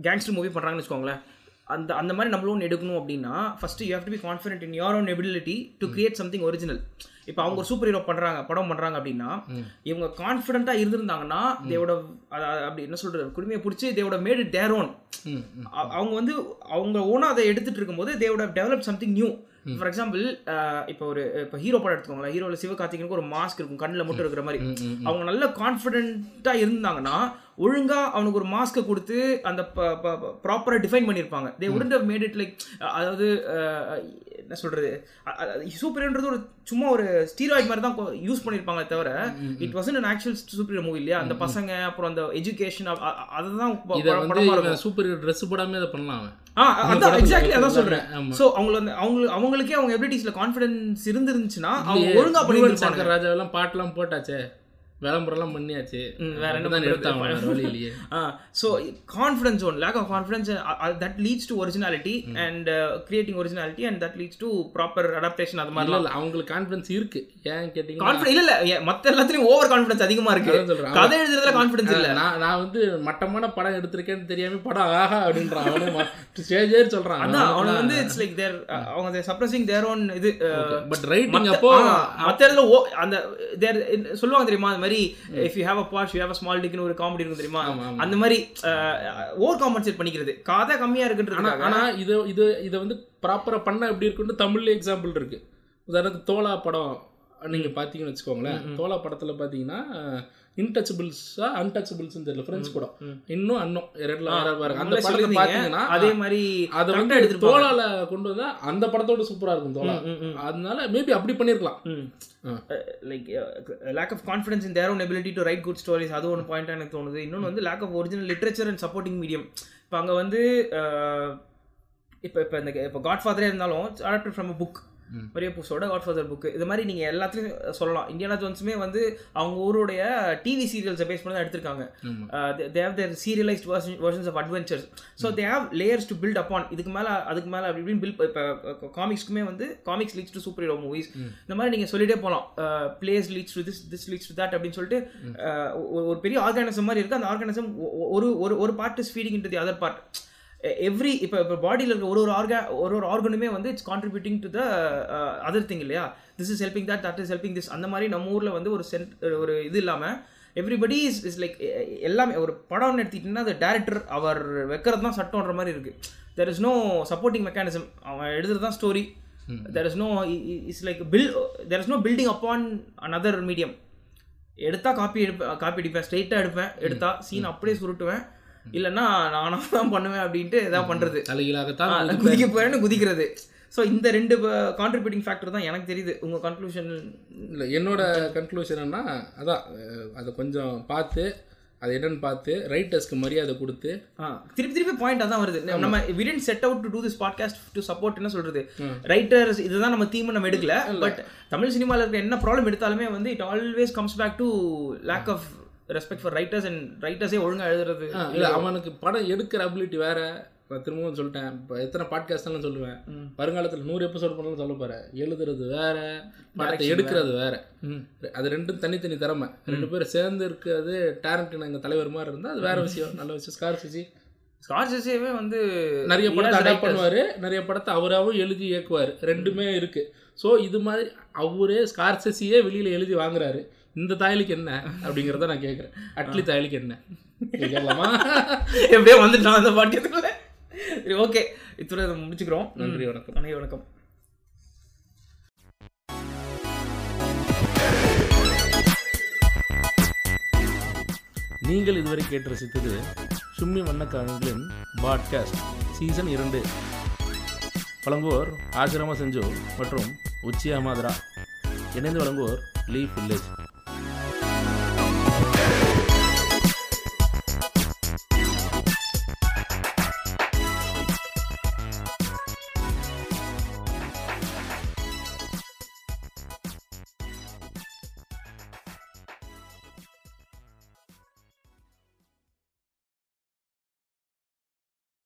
Speaker 2: கேங்ஸ்டர் மூவி பண்ணுறாங்கன்னு வச்சுக்கோங்களேன். அந்த அந்த மாதிரி நம்மளும் எடுக்கணும் அப்படின்னா first you have to be confident in your own ability to create something original இப்போ அவங்க ஒரு சூப்பர் ஹீரோ பண்ணுறாங்க படம் பண்ணுறாங்க அப்படின்னா. இவங்க கான்ஃபிடென்ட்டாக இருந்திருந்தாங்கன்னா தேவோட அப்படி என்ன சொல்கிறது குடுமையை பிடிச்சி தேவோட மேட் இட் தேர் ஓன் அவங்க வந்து அவங்க ஓனா அதை எடுத்துட்டு இருக்கும்போது தேவோட develop something new for example இப்போ ஒரு இப்போ ஹீரோ படம் எடுத்துக்கோங்களேன். ஹீரோவில் சிவகார்த்திகனுக்கு ஒரு மாஸ்க் இருக்கும் கண்ணில் மட்டும் இருக்கிற மாதிரி. அவங்க நல்ல கான்ஃபிடென்ட்டாக இருந்தாங்கன்னா ஒழுங்கா அவனுக்கு ஒரு மாஸ்க்கை கொடுத்து அந்த ப்ராப்பராக டிஃபைன் பண்ணியிருப்பாங்க. They wouldn't made it like அதாவது என்ன சொல்றது? சூப்பர்ன்றது ஒரு சும்மா ஒரு ஸ்டீராய்ட் மாதிரி தான் யூஸ் பண்ணியிருப்பாங்க தவிர it wasn't an actual super movie இல்லையா? அந்த பசங்க அப்புறம் அந்த எஜுகேஷன் அதுதான்
Speaker 1: சூப்பர் ட்ரெஸ் போடாமே இதை பண்ணலாம்
Speaker 2: ஆ அதான் எக்ஸாக்ட்லி அதான் சொல்றேன்.
Speaker 1: ஆமா.
Speaker 2: சோ அவங்கள அவங்க அவங்களுக்கே அவங்க எபிலிட்டிஸ்ல கான்ஃபிடன்ஸ் இருந்துருந்துச்சுன்னா அவங்க
Speaker 1: இல்லையே,
Speaker 2: ஒழுங்கா
Speaker 1: யுவன்
Speaker 2: பண்ணிருப்பாங்க
Speaker 1: சங்கர் ராஜாவெல்லாம் பாட்டெல்லாம் போட்டாச்சே. விளம்பரம்லாம் பண்ணியாச்சு.
Speaker 2: வேற என்ன?
Speaker 1: எடுத்தாங்க வழி இல்லையே.
Speaker 2: So confidence one lack of confidence that leads to originality and creating originality and that leads to proper adaptation அது மாதிரிலாம்.
Speaker 1: இல்ல அவங்களுக்கு கான்ஃபிடன்ஸ் இருக்கு. ஏன் கேட்டீங்கன்னா
Speaker 2: கான்ஃபிடன்ஸ் இல்ல இல்ல மத்த எல்லாத்துலயும் ஓவர் கான்ஃபிடன்ஸ் அதிகமா இருக்கு. கதை எழுதுறதுல கான்ஃபிடன்ஸ் இல்ல.
Speaker 1: நான் நான் வந்து மட்டமான படம் எடுத்திருக்கேன்னு தெரியாம படம் ஆஹா அப்படின்றான் அவனே ஸ்டேஜே சொல்றான்.
Speaker 2: அதான் அவனுக்கு வந்து இட்ஸ் லைக் தேர் அவங்க சப்ரஸிங் தேர் ஓன் இது
Speaker 1: பட் ரைட்டிங்
Speaker 2: மத்த-
Speaker 1: அப்போ
Speaker 2: மத்த இடத்துல அந்த தேர் சொல்லுவாங்க தெரியுமா மாதிரி if you have a bash you have a small டிக்னு ஒரு காமெடி இருக்கும் தெரியுமா. அந்த மாதிரி ஓவர் காம்பன்சேட் பண்ணிக்கிறது. கதை கம்மியா
Speaker 1: ஆனா
Speaker 2: இருக்குன்றது
Speaker 1: ஆனா இது இது இதை வந்து ப்ராப்பரா பண்ண எப்படி இருக்குன்னு தமிழ்ல எக்ஸாம்பிள் இருக்கு. உதாரணத்துக்கு தோலா படம் நீங்க பாத்தீங்கன்னு வச்சுக்கோங்களேன். தோலா படத்துல பாத்தீங்கன்னா இன்டச்சபிள்ஸா அன்டச்சபிள்ஸ் தெரியல படம்
Speaker 2: ம்.
Speaker 1: இன்னும் அன்னும் ரெண்டுல வேற பாருங்க அந்த படத்தை. பாத்தீங்கன்னா
Speaker 2: அதே மாதிரி
Speaker 1: அதை வந்து
Speaker 2: எடுத்திருப்பாங்க.
Speaker 1: தோலால கொண்டு வந்தா அந்த படத்தோட சூப்பரா இருக்கும் தோலா. அதனால மேபி அப்படி பண்ணிருக்கலாம்.
Speaker 2: Like lack of confidence in their own ability to write good stories அது ஒன்று பாயிண்ட் எனக்கு தோணுது இன்னொன்று வந்து lack of original literature and supporting medium இப்போ அங்கே வந்து இப்போ இப்போ இந்த இப்போ காட்ஃபாதரே இருந்தாலும் அடாப்டட் ஃப்ரம் புக் மரியோ புக்ஸோட காட்ஃபாதர் புக் இது மாதிரி நீங்கள் எல்லாத்துலையும் சொல்லலாம். இந்தியானா ஜோன்ஸுமே வந்து அவங்க ஊருடைய டிவி சீரியல்ஸை பேஸ் பண்ணி தான் எடுத்திருக்காங்க. They have their serialised version versions of adventures so they have layers to build upon இதுக்கு மேலே அதுக்கு மேலே அப்படி இப்படின்னு பில் இப்போ காமிக்ஸ்க்குமே வந்து comics leads to superhero movies இந்த மாதிரி நீங்கள் சொல்லிட்டே போகலாம் place leads to this this leads to that அப்படின்னு சொல்லிட்டு ஒரு- ஒரு பெரிய ஆர்கானிசம் மாதிரி இருக்குது அந்த ஆர்கானிசம் ஒரு ஒரு ஒரு part is feeding in the other part every இப்போ இப்போ பாடியில் இருக்க ஒரு ஒரு ஆர்கா ஒரு ஒரு ஆர்கனுமே வந்து it's contributing to the other thing இல்லையா? This is helping that that is helping this அந்த மாதிரி நம்ம ஊரில் வந்து ஒரு சென்ட் ஒரு இது இல்லாமல் எவ்ரிபடி இஸ் இஸ் லைக் எல்லாமே ஒரு படம்னு எடுத்துக்கிட்டிங்கன்னா அது டேரக்டர் அவர் வைக்கிறது தான் சட்டம்ன்ற மாதிரி இருக்குது there is no supporting mechanism அவன் எழுதுறது தான் story there is no is like build there is no building upon another medium எடுத்தா காப்பி எடுப்பேன் காப்பி அடிப்பேன் ஸ்ட்ரெயிட்டாக எடுப்பேன் எடுத்தா சீன் அப்படியே சுருட்டுவேன். இல்லைன்னா நானாக தான் பண்ணுவேன் அப்படின்ட்டு எதாவது பண்ணுறது
Speaker 1: தலைகீழாகத்தான்
Speaker 2: குதிக்க போறேன்னு குதிக்கிறது. ஸோ இந்த ரெண்டு கான்ட்ரிபியூட்டிங் ஃபேக்டர் தான் எனக்கு தெரியுது. உங்கள் கன்க்ளூஷன்
Speaker 1: இல்லை என்னோட கன்க்ளூஷன் என்ன அதான் அதை கொஞ்சம் பார்த்து அது என்னன்னு பார்த்து ரைட்டர்ஸ்க்கு மரியாதை கொடுத்து
Speaker 2: திருப்பி திருப்பி பாயிண்ட் அதான் வருது. நம்ம Vikatan set out to do this podcast to support என்ன சொல்றது? ரைட்டர்ஸ் இதுதான் நம்ம தீம் நம்ம எடுக்கல. பட் தமிழ் சினிமாவில் இருக்க என்ன ப்ராப்ளம் எடுத்தாலுமே வந்து it always comes back to lack of respect for writers and ரைட்டர்ஸே ஒழுங்கா எழுதுறது
Speaker 1: இல்லை அவனுக்கு படம் எடுக்கிற அபிலிட்டி வேற. நான் திரும்பவும் சொல்லிட்டேன். இப்போ எத்தனை பாட்காஸ்ட்லாம் சொல்லுவேன். வருங்காலத்தில் நூறு எபிசோட் பண்ணலாம் சொல்ல போகிறேன் எழுதுறது வேற படத்தை எடுக்கிறது வேற. அது ரெண்டும் தனித்தனி திறமை. ரெண்டு பேரும் சேர்ந்து இருக்கிறது டேரண்ட் எங்கள் தலைவர் மாதிரி இருந்தால் அது வேற விஷயம். நல்ல விஷயம். ஸ்கார்சிசி
Speaker 2: ஸ்கார்சஸேவே வந்து
Speaker 1: நிறைய படத்தை அடாப்ட் பண்ணுவார். நிறைய படத்தை அவராகவும் எழுதி இயக்குவார். ரெண்டுமே இருக்கு. ஸோ இது மாதிரி அவரே ஸ்கார்சஸியே வெளியில் எழுதி வாங்குறாரு. இந்த தாயலுக்கு என்ன அப்படிங்கிறத நான் கேட்குறேன் அட்லி தாயலுக்கு என்ன? கேட்கலாமா
Speaker 2: எப்படியோ வந்துட்டோம் அந்த பாட்டியத்துக்குள்ள சரி ஓகே. இத்துடன் இதை முடிச்சுக்கிறோம்.
Speaker 1: நன்றி வணக்கம்.
Speaker 2: நன்றி வணக்கம்.
Speaker 1: நீங்கள் இதுவரை கேட்டு ரசித்தது சும்மி வண்ணக்காரங்களின் பாட்காஸ்ட் சீசன் இரண்டு. வழங்குவோர் ஆசிரம செஞ்சோ மற்றும் உச்சியா மாதரா. இணைந்து வழங்குவோர் லீஃப் வில்லேஜ்.